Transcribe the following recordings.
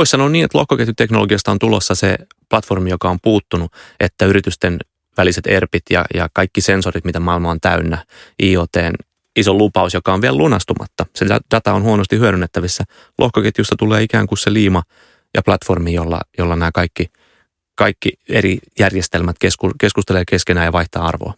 voisi sanoa niin, että lohkoketjuteknologiasta on tulossa se platformi, joka on puuttunut, että yritysten väliset ERPit ja, ja kaikki sensorit, mitä maailma on täynnä, IoTn iso lupaus, joka on vielä lunastumatta. Se data on huonosti hyödynnettävissä. Lohkoketjusta tulee ikään kuin se liima ja platformi, jolla, jolla nämä kaikki, kaikki eri järjestelmät kesku, keskustelee keskenään ja vaihtaa arvoa.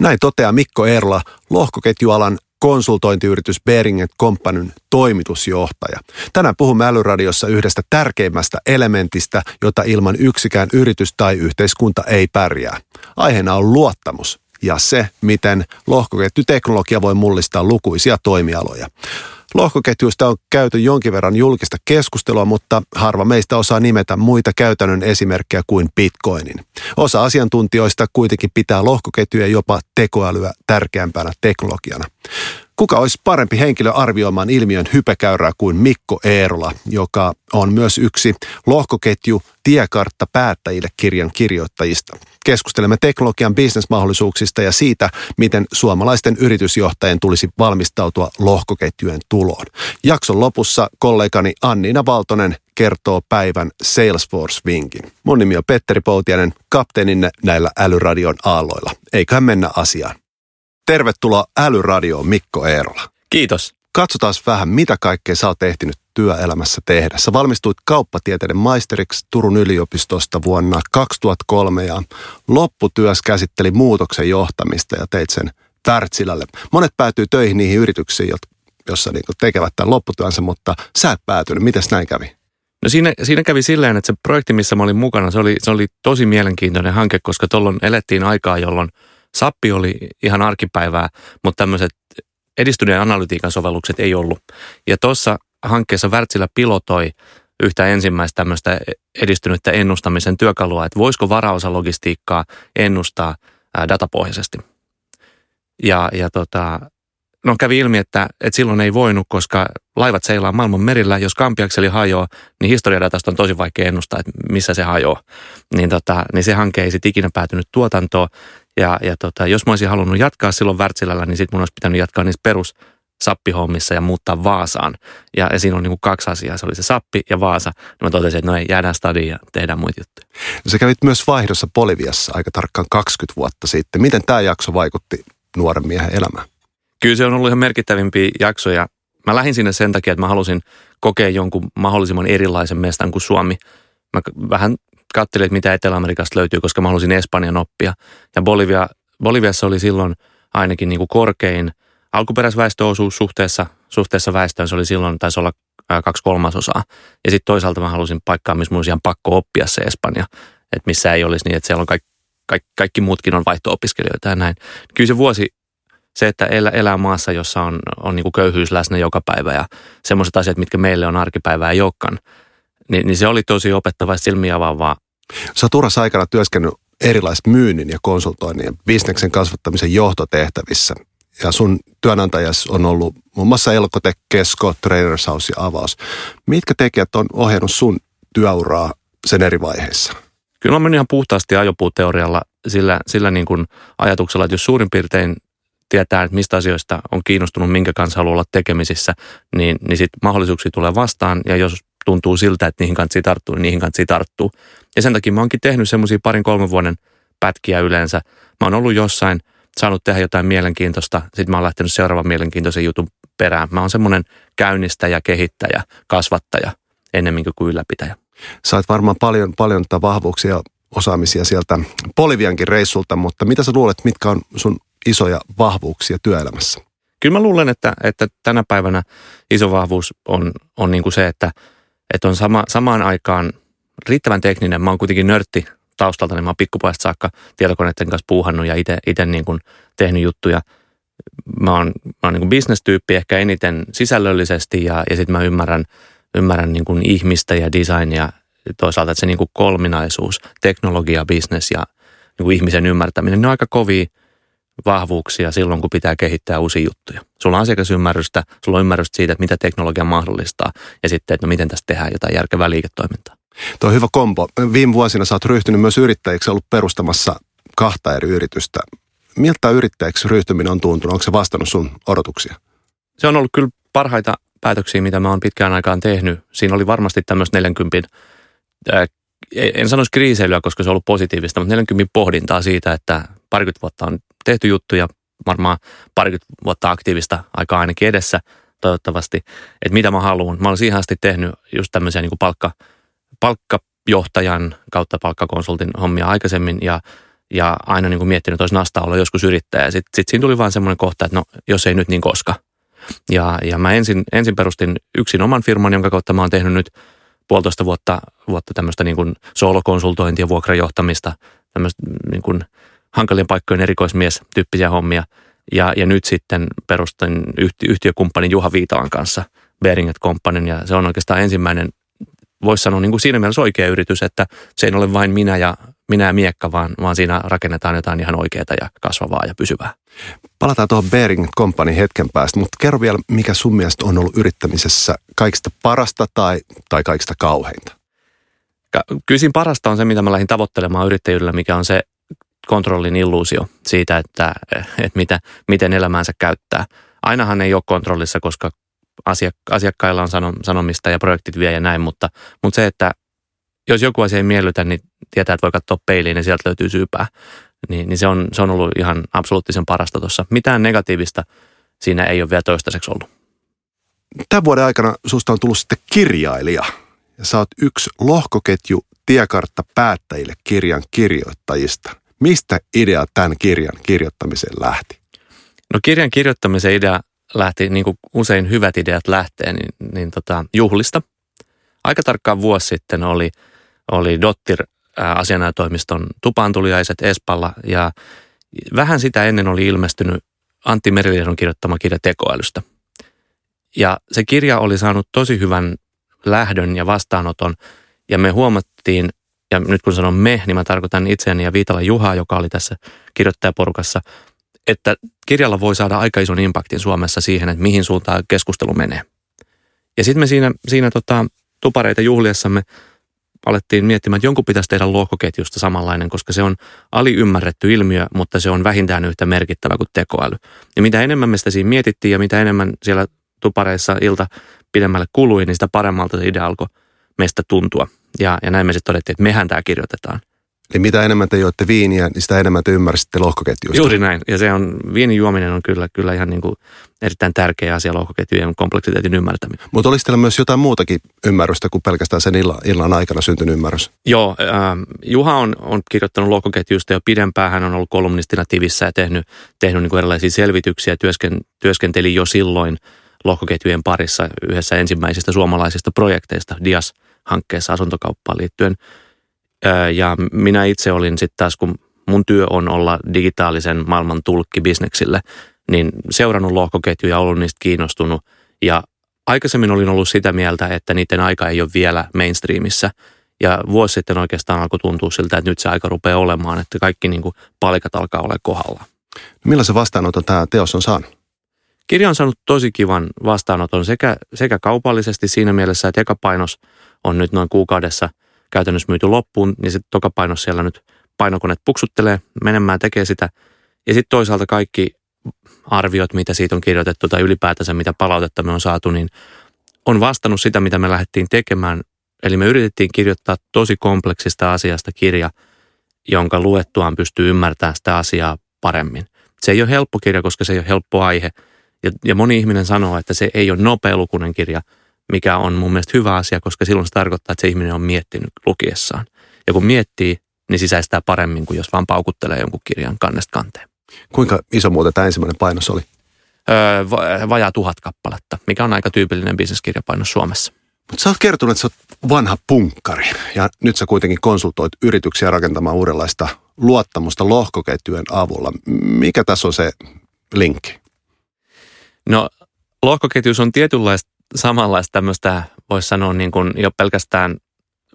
Näin toteaa Mikko Eerla, lohkoketjualan konsultointiyritys Bering Companyn toimitusjohtaja. Tänään puhumme Älyradiossa yhdestä tärkeimmästä elementistä, jota ilman yksikään yritys tai yhteiskunta ei pärjää. Aiheena on luottamus ja se, miten lohkoketjuteknologia voi mullistaa lukuisia toimialoja. Lohkoketjuista on käyty jonkin verran julkista keskustelua, mutta harva meistä osaa nimetä muita käytännön esimerkkejä kuin Bitcoinin. Osa asiantuntijoista kuitenkin pitää lohkoketjuja jopa tekoälyä tärkeämpänä teknologiana. Kuka olisi parempi henkilö arvioimaan ilmiön hypekäyrää kuin Mikko Eerola, joka on myös yksi lohkoketju tiekartta päättäjille kirjan kirjoittajista. Keskustelemme teknologian bisnesmahdollisuuksista ja siitä, miten suomalaisten yritysjohtajien tulisi valmistautua lohkoketjujen tuloon. Jakson lopussa kollegani Anniina Valtonen kertoo päivän Salesforce-vinkin. Mun nimi on Petteri Poutianen, kapteeninne näillä älyradion aalloilla. Eiköhän mennä asiaan. Tervetuloa Älyradioon Mikko Eerola. Kiitos. Katsotaan vähän, mitä kaikkea sä oot ehtinyt työelämässä tehdä. Sä valmistuit kauppatieteiden maisteriksi Turun yliopistosta vuonna 2003 ja lopputyös käsitteli muutoksen johtamista ja teit sen Wärtsilälle. Monet päätyy töihin niihin yrityksiin, jossa niin tekevät tämän lopputyönsä, mutta sä et päätynyt. Mitäs näin kävi? No siinä, siinä kävi silleen, että se projekti, missä mä olin mukana, se oli, se oli tosi mielenkiintoinen hanke, koska tuolloin elettiin aikaa, jolloin – Sappi oli ihan arkipäivää, mutta tämmöiset edistyneen analytiikan sovellukset ei ollut. Ja tuossa hankkeessa Wärtsilä pilotoi yhtä ensimmäistä tämmöistä edistynyttä ennustamisen työkalua, että voisiko varaosalogistiikkaa ennustaa datapohjaisesti. Ja, ja tota, no kävi ilmi, että, että silloin ei voinut, koska laivat seilaa maailman merillä. Jos kampiakseli hajoaa, niin historiadatasta on tosi vaikea ennustaa, että missä se hajoaa. Niin, tota, niin se hanke ei sitten ikinä päätynyt tuotantoon. Ja, ja tota, jos mä olisin halunnut jatkaa silloin Wärtsilällä, niin sitten mun olisi pitänyt jatkaa niissä perus sappihommissa ja muuttaa Vaasaan. Ja, ja siinä on niin kaksi asiaa. Se oli se sappi ja Vaasa. No mä totesin, että no ei, jäädään stadiin ja tehdään muita juttuja. No sä kävit myös vaihdossa Boliviassa aika tarkkaan 20 vuotta sitten. Miten tämä jakso vaikutti nuoren miehen elämään? Kyllä se on ollut ihan merkittävimpiä jaksoja. Mä lähdin sinne sen takia, että mä halusin kokea jonkun mahdollisimman erilaisen mestan kuin Suomi. Mä vähän katselin, että mitä Etelä-Amerikasta löytyy, koska mä halusin Espanjan oppia. Ja Bolivia, Boliviassa oli silloin ainakin niin kuin korkein alkuperäisväestöosuus suhteessa, suhteessa väestöön. Se oli silloin, taisi olla kaksi kolmasosaa. Ja sitten toisaalta mä halusin paikkaa, missä mun ihan pakko oppia se Espanja. Että missä ei olisi niin, että siellä on kaikki, kaikki, kaikki muutkin on vaihto-opiskelijoita ja näin. Kyllä se vuosi, se, että elää, elää maassa, jossa on, on niin kuin köyhyys läsnä joka päivä ja semmoiset asiat, mitkä meille on arkipäivää ei olekaan, niin, niin se oli tosi opettava silmiä avaavaa Sä oot urassa aikana työskennellyt erilaiset myynnin ja konsultoinnin ja bisneksen kasvattamisen johtotehtävissä. Ja sun työnantajas on ollut muun muassa Elkotek, Kesko, Trainers House ja Avaus. Mitkä tekijät on ohjannut sun työuraa sen eri vaiheissa? Kyllä on mennyt ihan puhtaasti ajopuuteorialla sillä, sillä niin kuin ajatuksella, että jos suurin piirtein tietää, että mistä asioista on kiinnostunut, minkä kanssa haluaa olla tekemisissä, niin, niin sitten mahdollisuuksia tulee vastaan. Ja jos tuntuu siltä, että niihin kanssa tarttuu, niin niihin kanssa tarttuu. Ja sen takia mä oonkin tehnyt semmoisia parin kolmen vuoden pätkiä yleensä. Mä oon ollut jossain, saanut tehdä jotain mielenkiintoista, sitten mä oon lähtenyt seuraavan mielenkiintoisen jutun perään. Mä oon semmoinen käynnistäjä, kehittäjä, kasvattaja ennemmin kuin ylläpitäjä. Sait varmaan paljon, paljon vahvuuksia osaamisia sieltä Poliviankin reissulta, mutta mitä sä luulet, mitkä on sun isoja vahvuuksia työelämässä? Kyllä mä luulen, että, että tänä päivänä iso vahvuus on, on niin kuin se, että, että on sama, samaan aikaan riittävän tekninen. Mä oon kuitenkin nörtti taustalta, niin mä oon pikkupojasta saakka tietokoneiden kanssa puuhannut ja itse niin tehnyt juttuja. Mä oon, mä oon niin kuin bisnestyyppi ehkä eniten sisällöllisesti ja, ja sitten mä ymmärrän, ymmärrän niin kuin ihmistä ja designia toisaalta, että se niin kuin kolminaisuus, teknologia, business ja niin kuin ihmisen ymmärtäminen, ne on aika kovia vahvuuksia silloin, kun pitää kehittää uusia juttuja. Sulla on asiakasymmärrystä, sulla on ymmärrystä siitä, että mitä teknologia mahdollistaa ja sitten, että no miten tästä tehdään jotain järkevää liiketoimintaa. Tuo on hyvä kombo. Viime vuosina sä oot ryhtynyt myös yrittäjiksi, ollut perustamassa kahta eri yritystä. Miltä yrittäjäksi ryhtyminen on tuntunut? Onko se vastannut sun odotuksia? Se on ollut kyllä parhaita päätöksiä, mitä mä oon pitkään aikaan tehnyt. Siinä oli varmasti tämmöistä 40, ää, en sanoisi kriiseilyä, koska se on ollut positiivista, mutta 40 pohdintaa siitä, että parikymmentä vuotta on tehty juttuja, varmaan parikymmentä vuotta aktiivista aikaa ainakin edessä toivottavasti, että mitä mä haluan. Mä olen siihen asti tehnyt just tämmöisiä niin palkka, palkkajohtajan kautta palkkakonsultin hommia aikaisemmin ja ja aina niin kuin miettinyt, että olisi nastaa olla joskus yrittäjä. Sitten sit siinä tuli vaan semmoinen kohta, että no jos ei nyt, niin koska. Ja, ja mä ensin, ensin perustin yksin oman firman, jonka kautta mä oon tehnyt nyt puolitoista vuotta, vuotta tämmöistä niin kuin soolokonsultointia, vuokrajohtamista, tämmöistä niin kuin hankalien paikkojen erikoismies tyyppisiä hommia. Ja, ja nyt sitten perustin yhti, yhtiökumppanin Juha Viitalan kanssa Beringet Companyn ja se on oikeastaan ensimmäinen, voisi sanoa niin kuin siinä mielessä oikea yritys, että se ei ole vain minä ja minä ja miekka, vaan, vaan siinä rakennetaan jotain ihan oikeaa ja kasvavaa ja pysyvää. Palataan tuohon Bearing Company hetken päästä, mutta kerro vielä, mikä sun mielestä on ollut yrittämisessä kaikista parasta tai, tai kaikista kauheinta? Kyllä siinä parasta on se, mitä mä lähdin tavoittelemaan yrittäjyydellä, mikä on se kontrollin illuusio siitä, että, että mitä, miten elämäänsä käyttää. Ainahan ei ole kontrollissa, koska asiakkailla on sanomista ja projektit vie ja näin, mutta, mutta se, että jos joku asia ei miellytä, niin tietää, että voi katsoa peiliin ja niin sieltä löytyy syypää. Niin, niin se, on, se on ollut ihan absoluuttisen parasta tuossa. Mitään negatiivista siinä ei ole vielä toistaiseksi ollut. Tämän vuoden aikana susta on tullut sitten kirjailija. Ja sä oot yksi lohkoketju tiekartta päättäjille kirjan kirjoittajista. Mistä idea tämän kirjan kirjoittamiseen lähti? No kirjan kirjoittamisen idea lähti, niin kuin usein hyvät ideat lähtee, niin, niin tota, juhlista. Aika tarkkaan vuosi sitten oli, oli Dottir asianajotoimiston tupaantuliaiset Espalla ja vähän sitä ennen oli ilmestynyt Antti Meriliedon kirjoittama kirja tekoälystä. Ja se kirja oli saanut tosi hyvän lähdön ja vastaanoton ja me huomattiin, ja nyt kun sanon me, niin mä tarkoitan itseäni ja Viitala Juhaa, joka oli tässä kirjoittajaporukassa, että kirjalla voi saada aika ison impaktin Suomessa siihen, että mihin suuntaan keskustelu menee. Ja sitten me siinä, siinä tota, tupareita juhliessamme alettiin miettimään, että jonkun pitäisi tehdä lohkoketjusta samanlainen, koska se on aliymmärretty ilmiö, mutta se on vähintään yhtä merkittävä kuin tekoäly. Ja mitä enemmän me sitä siinä mietittiin ja mitä enemmän siellä tupareissa ilta pidemmälle kului, niin sitä paremmalta se idea alkoi meistä tuntua. Ja, ja näin me sitten todettiin, että mehän tämä kirjoitetaan. Eli mitä enemmän te joitte viiniä, niin sitä enemmän te ymmärsitte lohkoketjuista. Juuri näin. Ja se on, viinin juominen on kyllä, kyllä ihan niin kuin erittäin tärkeä asia lohkoketjujen kompleksiteetin ymmärtäminen. Mutta olisi teillä myös jotain muutakin ymmärrystä kuin pelkästään sen illan, illan aikana syntynyt ymmärrys? Joo, äh, Juha on, on kirjoittanut lohkoketjuista jo pidempään. Hän on ollut kolumnistina Tivissä ja tehnyt, tehnyt niin kuin erilaisia selvityksiä. Työsken, työskenteli jo silloin lohkoketjujen parissa yhdessä ensimmäisistä suomalaisista projekteista DIAS-hankkeessa asuntokauppaan liittyen – ja minä itse olin sitten taas, kun mun työ on olla digitaalisen maailman tulkki bisneksille, niin seurannut lohkoketjuja, ollut niistä kiinnostunut ja aikaisemmin olin ollut sitä mieltä, että niiden aika ei ole vielä mainstreamissa. Ja vuosi sitten oikeastaan alkoi tuntua siltä, että nyt se aika rupeaa olemaan, että kaikki niin kuin palikat alkaa olla kohdalla. No millaisen vastaanoton tämä teos on saanut? Kirja on saanut tosi kivan vastaanoton sekä, sekä kaupallisesti siinä mielessä, että eka painos on nyt noin kuukaudessa – käytännössä myyty loppuun, niin sitten toka paino siellä nyt painokoneet puksuttelee menemään, tekee sitä. Ja sitten toisaalta kaikki arviot, mitä siitä on kirjoitettu tai ylipäätänsä mitä palautetta me on saatu, niin on vastannut sitä, mitä me lähdettiin tekemään. Eli me yritettiin kirjoittaa tosi kompleksista asiasta kirja, jonka luettuaan pystyy ymmärtämään sitä asiaa paremmin. Se ei ole helppo kirja, koska se ei ole helppo aihe. Ja, ja moni ihminen sanoo, että se ei ole nopealukuinen kirja – mikä on mun mielestä hyvä asia, koska silloin se tarkoittaa, että se ihminen on miettinyt lukiessaan. Ja kun miettii, niin sisäistää paremmin kuin jos vaan paukuttelee jonkun kirjan kannesta kanteen. Kuinka iso muuten tämä ensimmäinen painos oli? Öö, vajaa tuhat kappaletta, mikä on aika tyypillinen bisneskirjapainos Suomessa. Mutta sä oot kertonut, että sä oot vanha punkkari ja nyt sä kuitenkin konsultoit yrityksiä rakentamaan uudenlaista luottamusta lohkoketjujen avulla. Mikä tässä on se linkki? No lohkoketjus on tietynlaista samanlaista tämmöistä, voisi sanoa niin kuin jo pelkästään,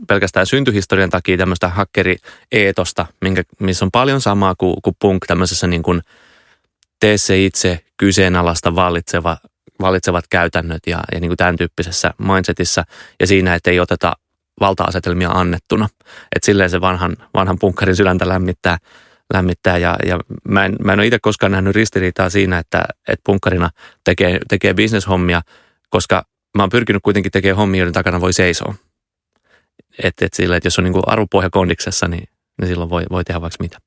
pelkästään syntyhistorian takia tämmöistä hakkeri-eetosta, minkä, missä on paljon samaa kuin, kuin punk tämmöisessä niin kuin tee se itse kyseenalaista vallitseva, vallitsevat käytännöt ja, ja niin kuin tämän tyyppisessä mindsetissa ja siinä, että ei oteta valta-asetelmia annettuna. Että silleen se vanhan, vanhan punkkarin sydäntä lämmittää, lämmittää ja, ja mä, en, mä en ole itse koskaan nähnyt ristiriitaa siinä, että, että punkkarina tekee, tekee bisneshommia – koska mä oon pyrkinyt kuitenkin tekemään hommia, joiden takana voi seisoa. Että et sille, että jos on niin arvopohja kondiksessa, niin, niin silloin voi, voi tehdä vaikka mitä.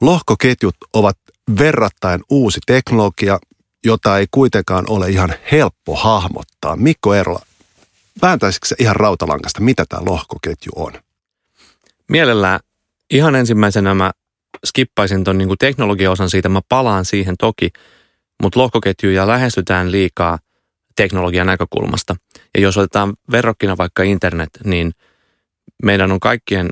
Lohkoketjut ovat verrattain uusi teknologia, jota ei kuitenkaan ole ihan helppo hahmottaa. Mikko Erla, vääntäisikö se ihan rautalangasta, mitä tämä lohkoketju on? Mielellään ihan ensimmäisenä mä skippaisin tuon niin teknologiaosan siitä, mä palaan siihen toki, mutta lohkoketjuja lähestytään liikaa teknologian näkökulmasta. Ja jos otetaan verrokkina vaikka internet, niin meidän on kaikkien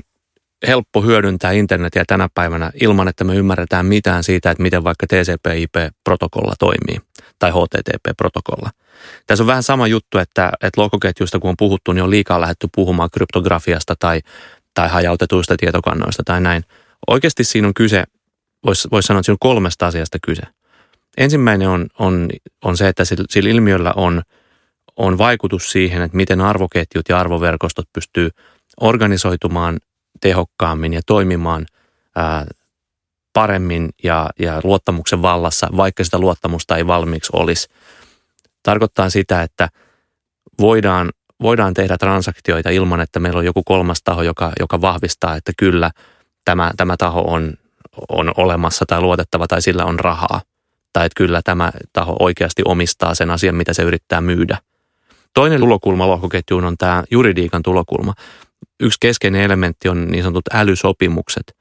helppo hyödyntää internetiä tänä päivänä ilman, että me ymmärretään mitään siitä, että miten vaikka TCP/IP-protokolla toimii tai HTTP-protokolla. Tässä on vähän sama juttu, että, että lohkoketjuista kun on puhuttu, niin on liikaa lähdetty puhumaan kryptografiasta tai, tai hajautetuista tietokannoista tai näin. Oikeasti siinä on kyse, voisi vois sanoa, että siinä on kolmesta asiasta kyse. Ensimmäinen on, on, on se, että sillä ilmiöllä on, on vaikutus siihen, että miten arvoketjut ja arvoverkostot pystyy organisoitumaan tehokkaammin ja toimimaan ää, paremmin ja, ja luottamuksen vallassa, vaikka sitä luottamusta ei valmiiksi olisi. Tarkoittaa sitä, että voidaan, voidaan tehdä transaktioita ilman, että meillä on joku kolmas taho, joka, joka vahvistaa, että kyllä tämä, taho on, on olemassa tai luotettava tai sillä on rahaa. Tai että kyllä tämä taho oikeasti omistaa sen asian, mitä se yrittää myydä. Toinen tulokulma lohkoketjuun on tämä juridiikan tulokulma yksi keskeinen elementti on niin sanotut älysopimukset.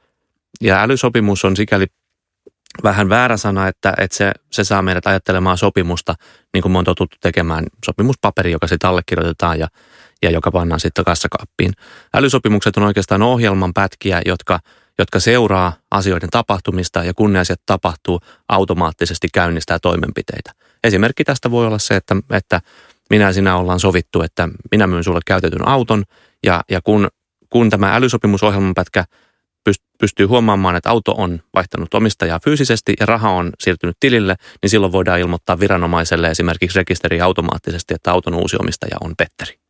Ja älysopimus on sikäli vähän väärä sana, että, että se, se saa meidät ajattelemaan sopimusta, niin kuin me on totuttu tekemään sopimuspaperi, joka sitten allekirjoitetaan ja, ja joka pannaan sitten kassakaappiin. Älysopimukset on oikeastaan ohjelman pätkiä, jotka, jotka seuraa asioiden tapahtumista ja kun ne asiat tapahtuu, automaattisesti käynnistää toimenpiteitä. Esimerkki tästä voi olla se, että, että minä ja sinä ollaan sovittu, että minä myyn sulle käytetyn auton ja, ja kun, kun tämä älysopimusohjelman pätkä pystyy huomaamaan, että auto on vaihtanut omistajaa fyysisesti ja raha on siirtynyt tilille, niin silloin voidaan ilmoittaa viranomaiselle esimerkiksi rekisteriin automaattisesti, että auton uusi omistaja on Petteri.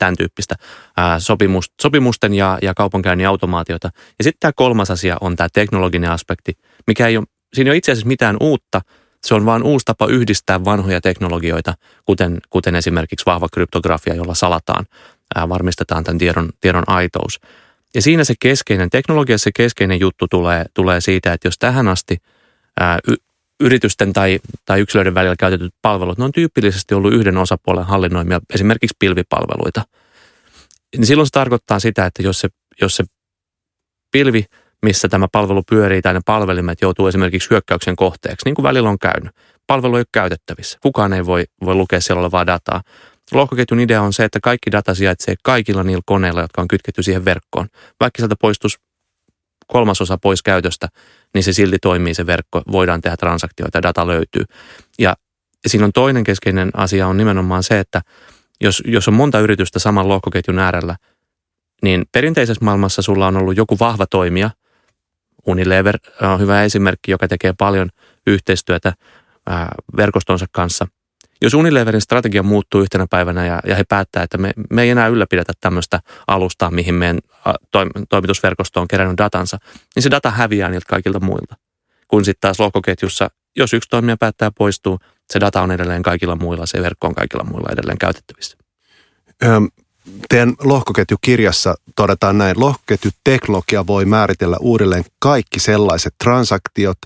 Tämän tyyppistä ää, sopimus, sopimusten ja, ja kaupankäynnin automaatiota. Ja sitten tämä kolmas asia on tämä teknologinen aspekti, mikä ei ole, siinä ei ole itse asiassa mitään uutta, se on vain uusi tapa yhdistää vanhoja teknologioita, kuten, kuten esimerkiksi vahva kryptografia, jolla salataan ää, varmistetaan tämän tiedon, tiedon aitous. Ja siinä se keskeinen, teknologiassa se keskeinen juttu tulee, tulee siitä, että jos tähän asti ää, yritysten tai, tai yksilöiden välillä käytetyt palvelut, ne on tyypillisesti ollut yhden osapuolen hallinnoimia, esimerkiksi pilvipalveluita. Niin silloin se tarkoittaa sitä, että jos se, jos se pilvi, missä tämä palvelu pyörii tai ne palvelimet joutuu esimerkiksi hyökkäyksen kohteeksi, niin kuin välillä on käynyt. Palvelu ei ole käytettävissä. Kukaan ei voi, voi lukea siellä olevaa dataa. Lohkoketjun idea on se, että kaikki data sijaitsee kaikilla niillä koneilla, jotka on kytketty siihen verkkoon. Vaikka sieltä poistuisi kolmasosa pois käytöstä, niin se silti toimii se verkko, voidaan tehdä transaktioita data löytyy. Ja siinä on toinen keskeinen asia on nimenomaan se, että jos, jos on monta yritystä saman lohkoketjun äärellä, niin perinteisessä maailmassa sulla on ollut joku vahva toimija, Unilever on hyvä esimerkki, joka tekee paljon yhteistyötä verkostonsa kanssa – jos Unileverin strategia muuttuu yhtenä päivänä ja, ja he päättää, että me, me ei enää ylläpidetä tämmöistä alustaa, mihin meidän to, toimitusverkosto on kerännyt datansa, niin se data häviää niiltä kaikilta muilta. Kun sitten taas lohkoketjussa, jos yksi toimija päättää poistua, se data on edelleen kaikilla muilla, se verkko on kaikilla muilla edelleen käytettävissä. Öm, teidän lohkoketjukirjassa todetaan näin, lohkoketjuteknologia voi määritellä uudelleen kaikki sellaiset transaktiot,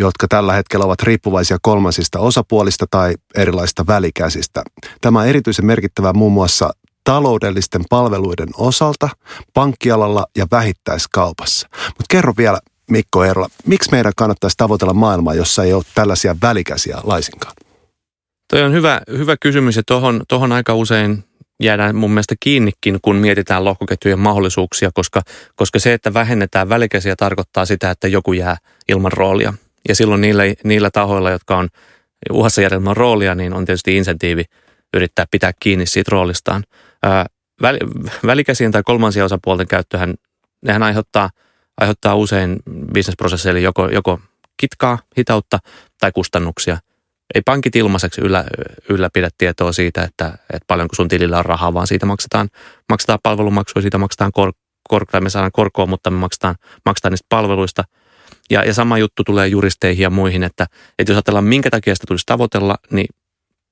jotka tällä hetkellä ovat riippuvaisia kolmansista osapuolista tai erilaisista välikäsistä. Tämä on erityisen merkittävää muun muassa taloudellisten palveluiden osalta, pankkialalla ja vähittäiskaupassa. Mutta kerro vielä, Mikko Eerola, miksi meidän kannattaisi tavoitella maailmaa, jossa ei ole tällaisia välikäsiä laisinkaan? Toi on hyvä, hyvä kysymys ja tuohon tohon aika usein jäädään mun mielestä kiinnikin, kun mietitään lohkoketjujen mahdollisuuksia, koska, koska se, että vähennetään välikäsiä tarkoittaa sitä, että joku jää ilman roolia. Ja silloin niillä, niillä tahoilla, jotka on uhassa järjestelmän roolia, niin on tietysti insentiivi yrittää pitää kiinni siitä roolistaan. Ää, väl, välikäsien tai kolmansien osapuolten käyttöhän, nehän aiheuttaa, aiheuttaa usein bisnesprosesseille joko, joko kitkaa, hitautta tai kustannuksia. Ei pankit ilmaiseksi yllä, ylläpidä tietoa siitä, että, että paljonko sun tilillä on rahaa, vaan siitä maksetaan, maksetaan palvelumaksuja, siitä maksetaan kor, kor, me saadaan korkoa, mutta me maksetaan, maksetaan niistä palveluista – Ja, ja sama juttu tulee juristeihin ja muihin, että, että jos ajatellaan minkä takia sitä tulisi tavoitella, niin,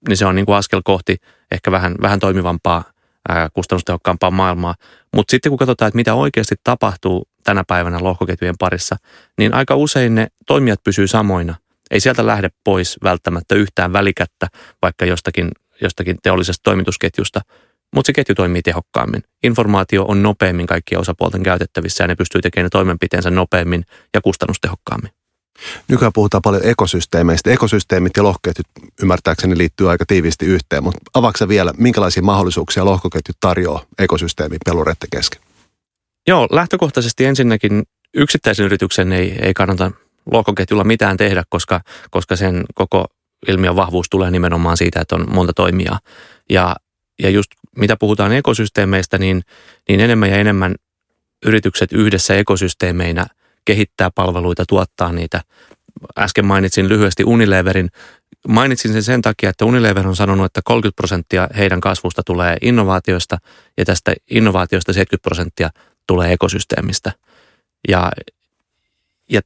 niin se on niin kuin askel kohti ehkä vähän, vähän toimivampaa, ää, kustannustehokkaampaa maailmaa. Mutta sitten kun katsotaan, että mitä oikeasti tapahtuu tänä päivänä lohkoketjujen parissa, niin aika usein ne toimijat pysyy samoina. Ei sieltä lähde pois välttämättä yhtään välikättä, vaikka jostakin, jostakin teollisesta toimitusketjusta, mutta se ketju toimii tehokkaammin. Informaatio on nopeammin kaikkien osapuolten käytettävissä ja ne pystyy tekemään ne toimenpiteensä nopeammin ja kustannustehokkaammin. Nykyään puhutaan paljon ekosysteemeistä. Ekosysteemit ja lohkoketjut ymmärtääkseni liittyy aika tiiviisti yhteen, mutta avaako vielä, minkälaisia mahdollisuuksia lohkoketjut tarjoaa ekosysteemin pelureiden kesken? Joo, lähtökohtaisesti ensinnäkin yksittäisen yrityksen ei, ei kannata lohkoketjulla mitään tehdä, koska, koska sen koko ilmiön vahvuus tulee nimenomaan siitä, että on monta toimijaa. Ja, ja just mitä puhutaan ekosysteemeistä, niin, niin enemmän ja enemmän yritykset yhdessä ekosysteemeinä kehittää palveluita, tuottaa niitä. Äsken mainitsin lyhyesti Unileverin. Mainitsin sen sen takia, että Unilever on sanonut, että 30 prosenttia heidän kasvusta tulee innovaatioista ja tästä innovaatioista 70 prosenttia tulee ekosysteemistä. Ja, ja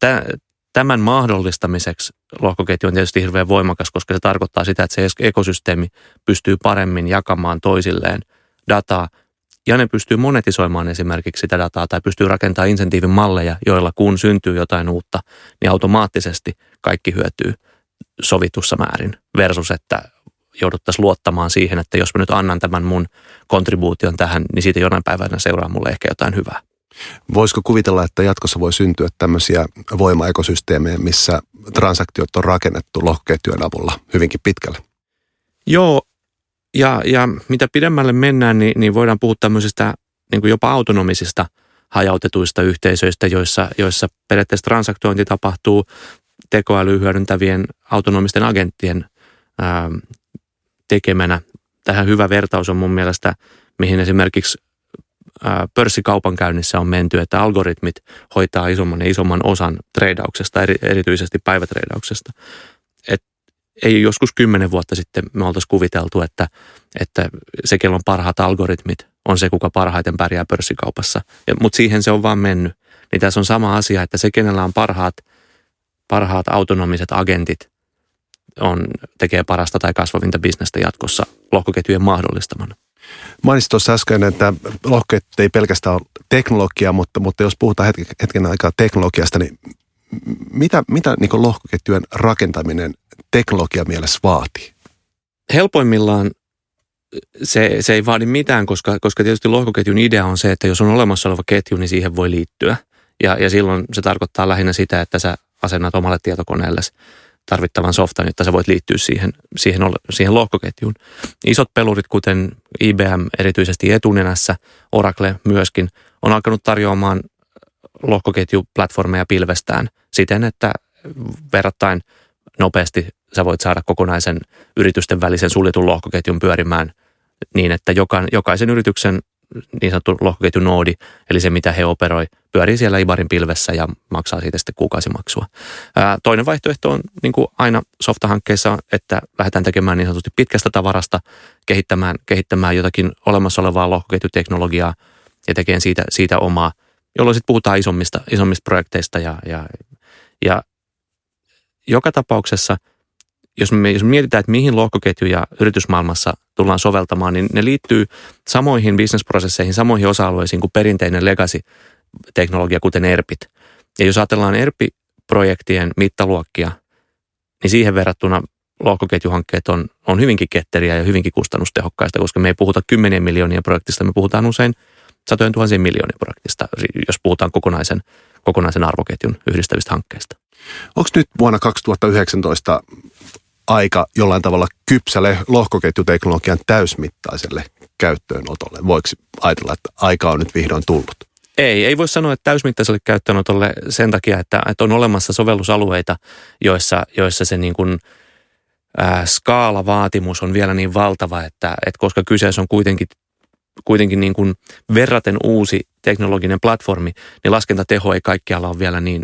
tämän mahdollistamiseksi lohkoketju on tietysti hirveän voimakas, koska se tarkoittaa sitä, että se ekosysteemi pystyy paremmin jakamaan toisilleen dataa ja ne pystyy monetisoimaan esimerkiksi sitä dataa tai pystyy rakentamaan insentiivin malleja, joilla kun syntyy jotain uutta, niin automaattisesti kaikki hyötyy sovitussa määrin versus, että jouduttaisiin luottamaan siihen, että jos mä nyt annan tämän mun kontribuution tähän, niin siitä jonain päivänä seuraa mulle ehkä jotain hyvää. Voisiko kuvitella, että jatkossa voi syntyä tämmöisiä voimaekosysteemejä, missä transaktiot on rakennettu lohkoketjujen avulla hyvinkin pitkälle? Joo, ja, ja mitä pidemmälle mennään, niin, niin voidaan puhua tämmöisistä niin kuin jopa autonomisista hajautetuista yhteisöistä, joissa, joissa periaatteessa transaktiointi tapahtuu tekoäly hyödyntävien autonomisten agenttien ää, tekemänä. Tähän hyvä vertaus on mun mielestä, mihin esimerkiksi pörssikaupankäynnissä on menty, että algoritmit hoitaa isomman ja isomman osan treidauksesta, eri, erityisesti päivätreidauksesta. Et ei joskus kymmenen vuotta sitten me oltaisiin kuviteltu, että, että se, kello on parhaat algoritmit, on se, kuka parhaiten pärjää pörssikaupassa. Mutta siihen se on vaan mennyt. Niin tässä on sama asia, että se, kenellä on parhaat, parhaat autonomiset agentit, on, tekee parasta tai kasvavinta bisnestä jatkossa lohkoketjujen mahdollistamana. Mainitsit tuossa äsken, että lohkoketjut ei pelkästään ole teknologia, mutta, mutta jos puhutaan hetken, hetken aikaa teknologiasta, niin mitä, mitä niin lohkoketjujen rakentaminen teknologia mielessä vaatii? Helpoimmillaan se, se ei vaadi mitään, koska, koska tietysti lohkoketjun idea on se, että jos on olemassa oleva ketju, niin siihen voi liittyä. Ja, ja silloin se tarkoittaa lähinnä sitä, että sä asennat omalle tietokoneelle tarvittavan softan, jotta sä voit liittyä siihen, siihen, siihen lohkoketjuun. Isot pelurit, kuten IBM erityisesti etunenässä, Oracle myöskin, on alkanut tarjoamaan lohkoketjuplatformeja pilvestään siten, että verrattain nopeasti sä voit saada kokonaisen yritysten välisen suljetun lohkoketjun pyörimään niin, että joka, jokaisen yrityksen niin sanottu lohkoketjunoodi, eli se mitä he operoi, pyörii siellä Ibarin pilvessä ja maksaa siitä sitten kuukausimaksua. Ää, toinen vaihtoehto on niin kuin aina softahankkeissa, että lähdetään tekemään niin sanotusti pitkästä tavarasta, kehittämään, kehittämään jotakin olemassa olevaa lohkoketjuteknologiaa ja tekemään siitä, siitä omaa, jolloin sitten puhutaan isommista, isommista projekteista ja, ja, ja joka tapauksessa – jos me, jos mietitään, että mihin lohkoketjuja yritysmaailmassa tullaan soveltamaan, niin ne liittyy samoihin bisnesprosesseihin, samoihin osa-alueisiin kuin perinteinen legacy-teknologia, kuten ERPit. Ja jos ajatellaan ERPI-projektien mittaluokkia, niin siihen verrattuna lohkoketjuhankkeet on, on hyvinkin ketteriä ja hyvinkin kustannustehokkaista, koska me ei puhuta kymmenien miljoonien projektista, me puhutaan usein satojen tuhansien miljoonien projektista, jos puhutaan kokonaisen, kokonaisen arvoketjun yhdistävistä hankkeista. Onko nyt vuonna 2019 aika jollain tavalla kypsä lohkoketjuteknologian täysmittaiselle käyttöönotolle? Voiko ajatella, että aika on nyt vihdoin tullut? Ei, ei voi sanoa, että täysmittaiselle käyttöönotolle sen takia, että, että on olemassa sovellusalueita, joissa, joissa se niin kuin, ää, skaalavaatimus on vielä niin valtava, että, että koska kyseessä on kuitenkin, kuitenkin niin kuin verraten uusi teknologinen platformi, niin laskentateho ei kaikkialla ole vielä niin,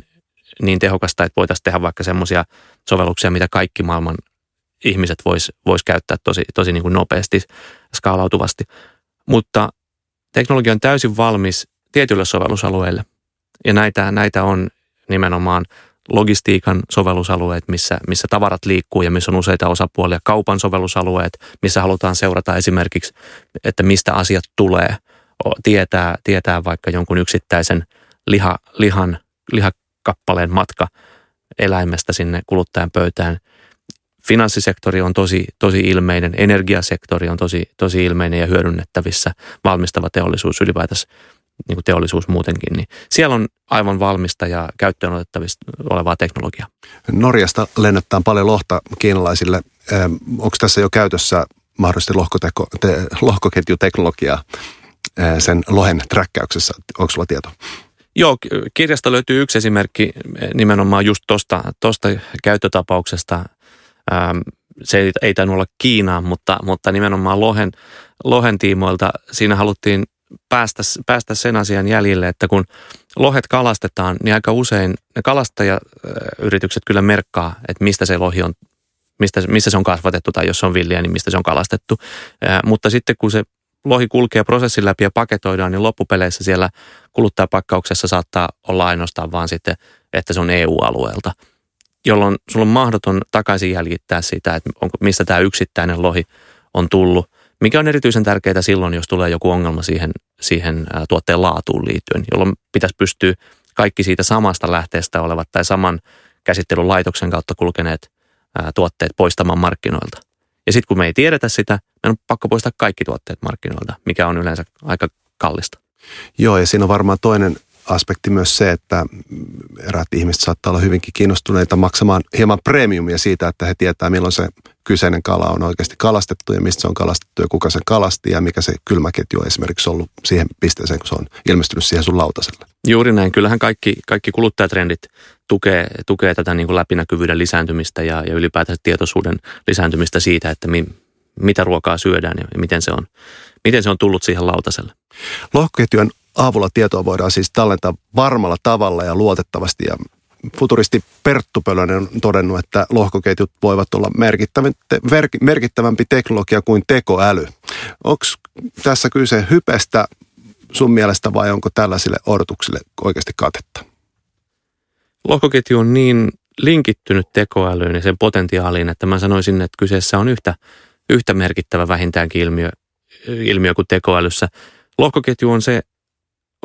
niin tehokasta, että voitaisiin tehdä vaikka semmoisia sovelluksia, mitä kaikki maailman ihmiset vois, vois käyttää tosi, tosi niin kuin nopeasti, skaalautuvasti. Mutta teknologia on täysin valmis tietyille sovellusalueille. Ja näitä, näitä on nimenomaan logistiikan sovellusalueet, missä, missä tavarat liikkuu ja missä on useita osapuolia, kaupan sovellusalueet, missä halutaan seurata esimerkiksi, että mistä asiat tulee, tietää, tietää vaikka jonkun yksittäisen liha, lihan, lihakappaleen matka eläimestä sinne kuluttajan pöytään. Finanssisektori on tosi, tosi ilmeinen, energiasektori on tosi, tosi ilmeinen ja hyödynnettävissä, valmistava teollisuus ylipäätänsä niin kuin teollisuus muutenkin, niin siellä on aivan valmista ja käyttöön otettavista olevaa teknologiaa. Norjasta lennättää paljon lohta kiinalaisille. Onko tässä jo käytössä mahdollisesti lohkoteko, te, lohkoketjuteknologiaa sen lohen träkkäyksessä? Onko sulla tieto? Joo, kirjasta löytyy yksi esimerkki nimenomaan just tuosta tosta käyttötapauksesta. Se ei, ei tainnut olla Kiinaa, mutta, mutta nimenomaan lohen, lohen tiimoilta siinä haluttiin päästä, päästä sen asian jäljille, että kun lohet kalastetaan, niin aika usein ne kalastajayritykset kyllä merkkaa, että mistä se lohi on, mistä, missä se on kasvatettu tai jos se on villiä, niin mistä se on kalastettu. Mutta sitten kun se lohi kulkee prosessin läpi ja paketoidaan, niin loppupeleissä siellä kuluttajapakkauksessa saattaa olla ainoastaan vaan sitten, että se on EU-alueelta, jolloin sulla on mahdoton takaisin jäljittää sitä, että onko, mistä tämä yksittäinen lohi on tullut mikä on erityisen tärkeää silloin, jos tulee joku ongelma siihen, siihen tuotteen laatuun liittyen, jolloin pitäisi pystyä kaikki siitä samasta lähteestä olevat tai saman käsittelylaitoksen kautta kulkeneet tuotteet poistamaan markkinoilta. Ja sitten kun me ei tiedetä sitä, meidän on pakko poistaa kaikki tuotteet markkinoilta, mikä on yleensä aika kallista. Joo, ja siinä on varmaan toinen aspekti myös se, että eräät ihmiset saattaa olla hyvinkin kiinnostuneita maksamaan hieman premiumia siitä, että he tietää milloin se kyseinen kala on oikeasti kalastettu ja mistä se on kalastettu ja kuka sen kalasti ja mikä se kylmäketju on esimerkiksi ollut siihen pisteeseen, kun se on ilmestynyt siihen sun lautaselle. Juuri näin. Kyllähän kaikki, kaikki kuluttajatrendit tukee, tukee tätä niin kuin läpinäkyvyyden lisääntymistä ja, ja ylipäätään tietoisuuden lisääntymistä siitä, että mi, mitä ruokaa syödään ja miten se on, miten se on tullut siihen lautaselle. Lohkoketjujen avulla tietoa voidaan siis tallentaa varmalla tavalla ja luotettavasti ja futuristi Perttu Pölönen on todennut, että lohkoketjut voivat olla merkittävämpi teknologia kuin tekoäly. Onko tässä kyse hypestä sun mielestä vai onko tällaisille odotuksille oikeasti katetta? Lohkoketju on niin linkittynyt tekoälyyn ja sen potentiaaliin, että mä sanoisin, että kyseessä on yhtä, yhtä merkittävä vähintäänkin ilmiö, ilmiö kuin tekoälyssä. Lohkoketju on se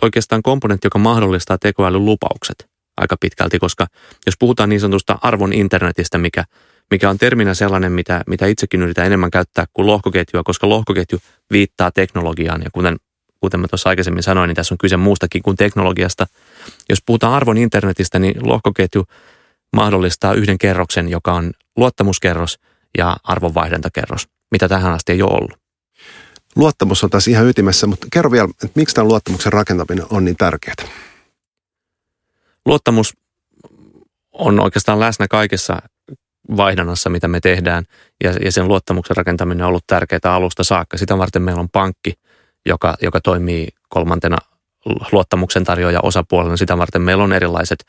oikeastaan komponentti, joka mahdollistaa tekoälyn lupaukset aika pitkälti, koska jos puhutaan niin sanotusta arvon internetistä, mikä, mikä on terminä sellainen, mitä, mitä itsekin yritän enemmän käyttää kuin lohkoketjua, koska lohkoketju viittaa teknologiaan ja kuten, kuten mä tuossa aikaisemmin sanoin, niin tässä on kyse muustakin kuin teknologiasta. Jos puhutaan arvon internetistä, niin lohkoketju mahdollistaa yhden kerroksen, joka on luottamuskerros ja arvonvaihdantakerros, mitä tähän asti ei ole ollut. Luottamus on taas ihan ytimessä, mutta kerro vielä, että miksi tämän luottamuksen rakentaminen on niin tärkeää? Luottamus on oikeastaan läsnä kaikessa vaihdannassa, mitä me tehdään, ja, ja sen luottamuksen rakentaminen on ollut tärkeää alusta saakka. Sitä varten meillä on pankki, joka, joka toimii kolmantena luottamuksen tarjoaja osapuolena. Sitä varten meillä on erilaiset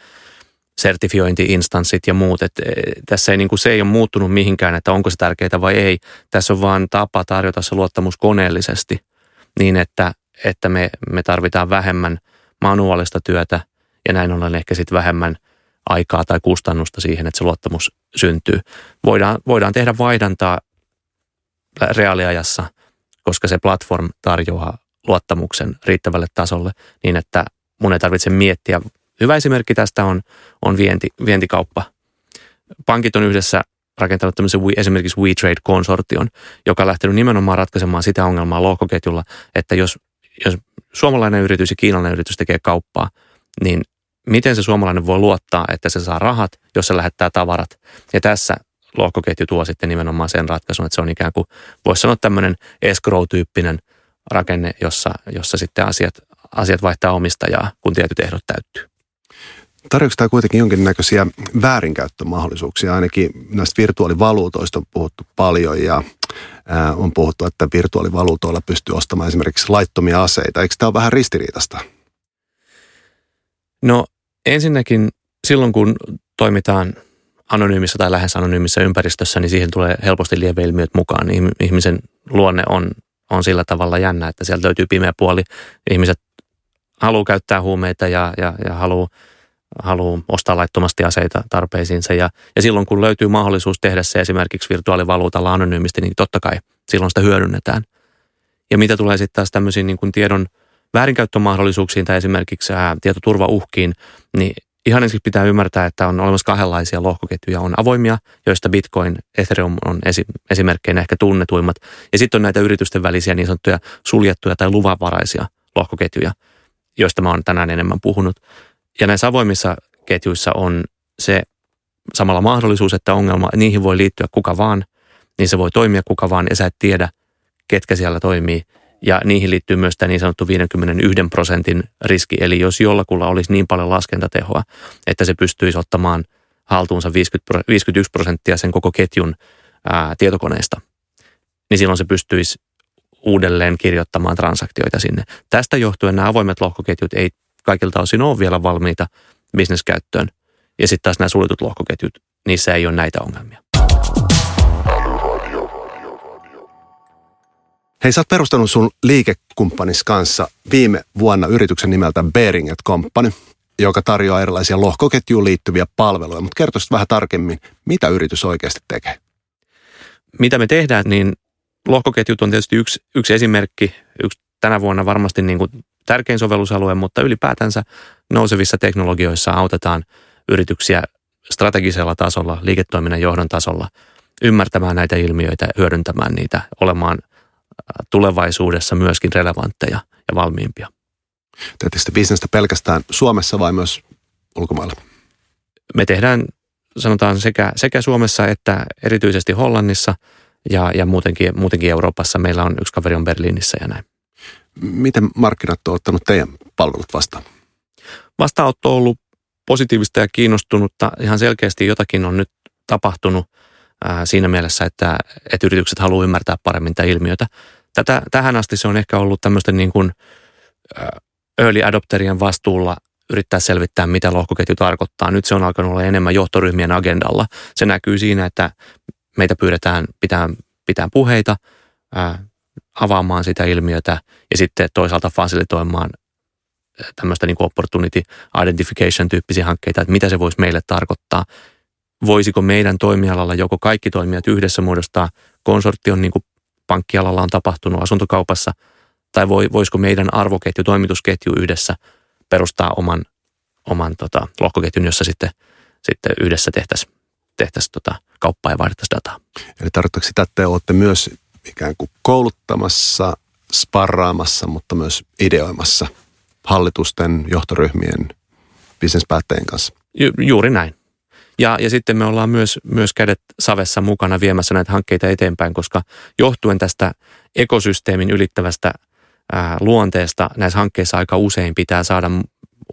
sertifiointiinstanssit ja muut. Et e, tässä ei, niin kuin, se ei ole muuttunut mihinkään, että onko se tärkeää vai ei. Tässä on vaan tapa tarjota se luottamus koneellisesti niin, että, että me, me tarvitaan vähemmän manuaalista työtä ja näin ollen ehkä sitten vähemmän aikaa tai kustannusta siihen, että se luottamus syntyy. Voidaan, voidaan tehdä vaihdantaa reaaliajassa, koska se platform tarjoaa luottamuksen riittävälle tasolle niin, että mun ei tarvitse miettiä Hyvä esimerkki tästä on, on vienti, vientikauppa. Pankit on yhdessä rakentanut tämmöisen esimerkiksi WeTrade-konsortion, joka on lähtenyt nimenomaan ratkaisemaan sitä ongelmaa lohkoketjulla, että jos, jos suomalainen yritys ja kiinalainen yritys tekee kauppaa, niin miten se suomalainen voi luottaa, että se saa rahat, jos se lähettää tavarat. Ja tässä lohkoketju tuo sitten nimenomaan sen ratkaisun, että se on ikään kuin, voisi sanoa tämmöinen escrow-tyyppinen rakenne, jossa, jossa sitten asiat, asiat vaihtaa omistajaa, kun tietyt ehdot täyttyy. Tarjoako tämä kuitenkin jonkinnäköisiä väärinkäyttömahdollisuuksia? Ainakin näistä virtuaalivaluutoista on puhuttu paljon ja on puhuttu, että virtuaalivaluutoilla pystyy ostamaan esimerkiksi laittomia aseita. Eikö tämä ole vähän ristiriitasta? No ensinnäkin silloin, kun toimitaan anonyymissä tai lähes anonyymissä ympäristössä, niin siihen tulee helposti lieveilmiöt mukaan. Ihmisen luonne on, on sillä tavalla jännä, että sieltä löytyy pimeä puoli. Ihmiset haluaa käyttää huumeita ja, ja, ja haluaa haluaa ostaa laittomasti aseita tarpeisiinsa. Ja, ja silloin kun löytyy mahdollisuus tehdä se esimerkiksi virtuaalivaluutalla anonyymisti, niin totta kai silloin sitä hyödynnetään. Ja mitä tulee sitten taas tämmöisiin niin tiedon väärinkäyttömahdollisuuksiin tai esimerkiksi ää, tietoturvauhkiin, niin ihan ensin pitää ymmärtää, että on olemassa kahdenlaisia lohkoketjuja. On avoimia, joista Bitcoin, Ethereum on esi- esimerkkeinä ehkä tunnetuimmat. Ja sitten on näitä yritysten välisiä niin sanottuja suljettuja tai luvanvaraisia lohkoketjuja, joista mä oon tänään enemmän puhunut. Ja näissä avoimissa ketjuissa on se samalla mahdollisuus, että ongelma, niihin voi liittyä kuka vaan, niin se voi toimia kuka vaan ja sä et tiedä, ketkä siellä toimii. Ja niihin liittyy myös tämä niin sanottu 51 prosentin riski, eli jos jollakulla olisi niin paljon laskentatehoa, että se pystyisi ottamaan haltuunsa 50, 51 prosenttia sen koko ketjun ää, tietokoneesta, niin silloin se pystyisi uudelleen kirjoittamaan transaktioita sinne. Tästä johtuen nämä avoimet lohkoketjut ei kaikilta osin ole vielä valmiita bisneskäyttöön. Ja sitten taas nämä suljetut lohkoketjut, niissä ei ole näitä ongelmia. Hei, sä oot perustanut sun liikekumppanis kanssa viime vuonna yrityksen nimeltä Bearing Company, joka tarjoaa erilaisia lohkoketjuun liittyviä palveluja. Mutta kertoisit vähän tarkemmin, mitä yritys oikeasti tekee? Mitä me tehdään, niin lohkoketjut on tietysti yksi, yksi esimerkki, yksi tänä vuonna varmasti niin kuin tärkein sovellusalue, mutta ylipäätänsä nousevissa teknologioissa autetaan yrityksiä strategisella tasolla, liiketoiminnan johdon tasolla ymmärtämään näitä ilmiöitä, hyödyntämään niitä, olemaan tulevaisuudessa myöskin relevantteja ja valmiimpia. Teette sitten bisnestä pelkästään Suomessa vai myös ulkomailla? Me tehdään sanotaan sekä, sekä Suomessa että erityisesti Hollannissa ja, ja muutenkin, muutenkin Euroopassa. Meillä on yksi kaveri on Berliinissä ja näin. Miten markkinat on ottanut teidän palvelut vastaan? Vastaanotto on ollut positiivista ja kiinnostunutta. Ihan selkeästi jotakin on nyt tapahtunut ää, siinä mielessä, että, että yritykset haluaa ymmärtää paremmin tätä ilmiötä. Tätä, tähän asti se on ehkä ollut tämmöisten niin kuin early adopterien vastuulla yrittää selvittää, mitä lohkoketju tarkoittaa. Nyt se on alkanut olla enemmän johtoryhmien agendalla. Se näkyy siinä, että meitä pyydetään pitää, pitää puheita, ää, avaamaan sitä ilmiötä ja sitten toisaalta fasilitoimaan tämmöistä niin kuin opportunity identification tyyppisiä hankkeita, että mitä se voisi meille tarkoittaa. Voisiko meidän toimialalla joko kaikki toimijat yhdessä muodostaa konsortion, niin kuin pankkialalla on tapahtunut asuntokaupassa, tai voi, voisiko meidän arvoketju, toimitusketju yhdessä perustaa oman, oman tota, lohkoketjun, jossa sitten, sitten yhdessä tehtäisiin tehtäisi tota, kauppaa ja vaihdettaisiin dataa. Eli tarkoittaako sitä, että te olette myös ikään kuin kouluttamassa, sparraamassa, mutta myös ideoimassa hallitusten, johtoryhmien, bisnespäättäjien kanssa? Ju, juuri näin. Ja, ja sitten me ollaan myös, myös kädet savessa mukana viemässä näitä hankkeita eteenpäin, koska johtuen tästä ekosysteemin ylittävästä ää, luonteesta näissä hankkeissa aika usein pitää saada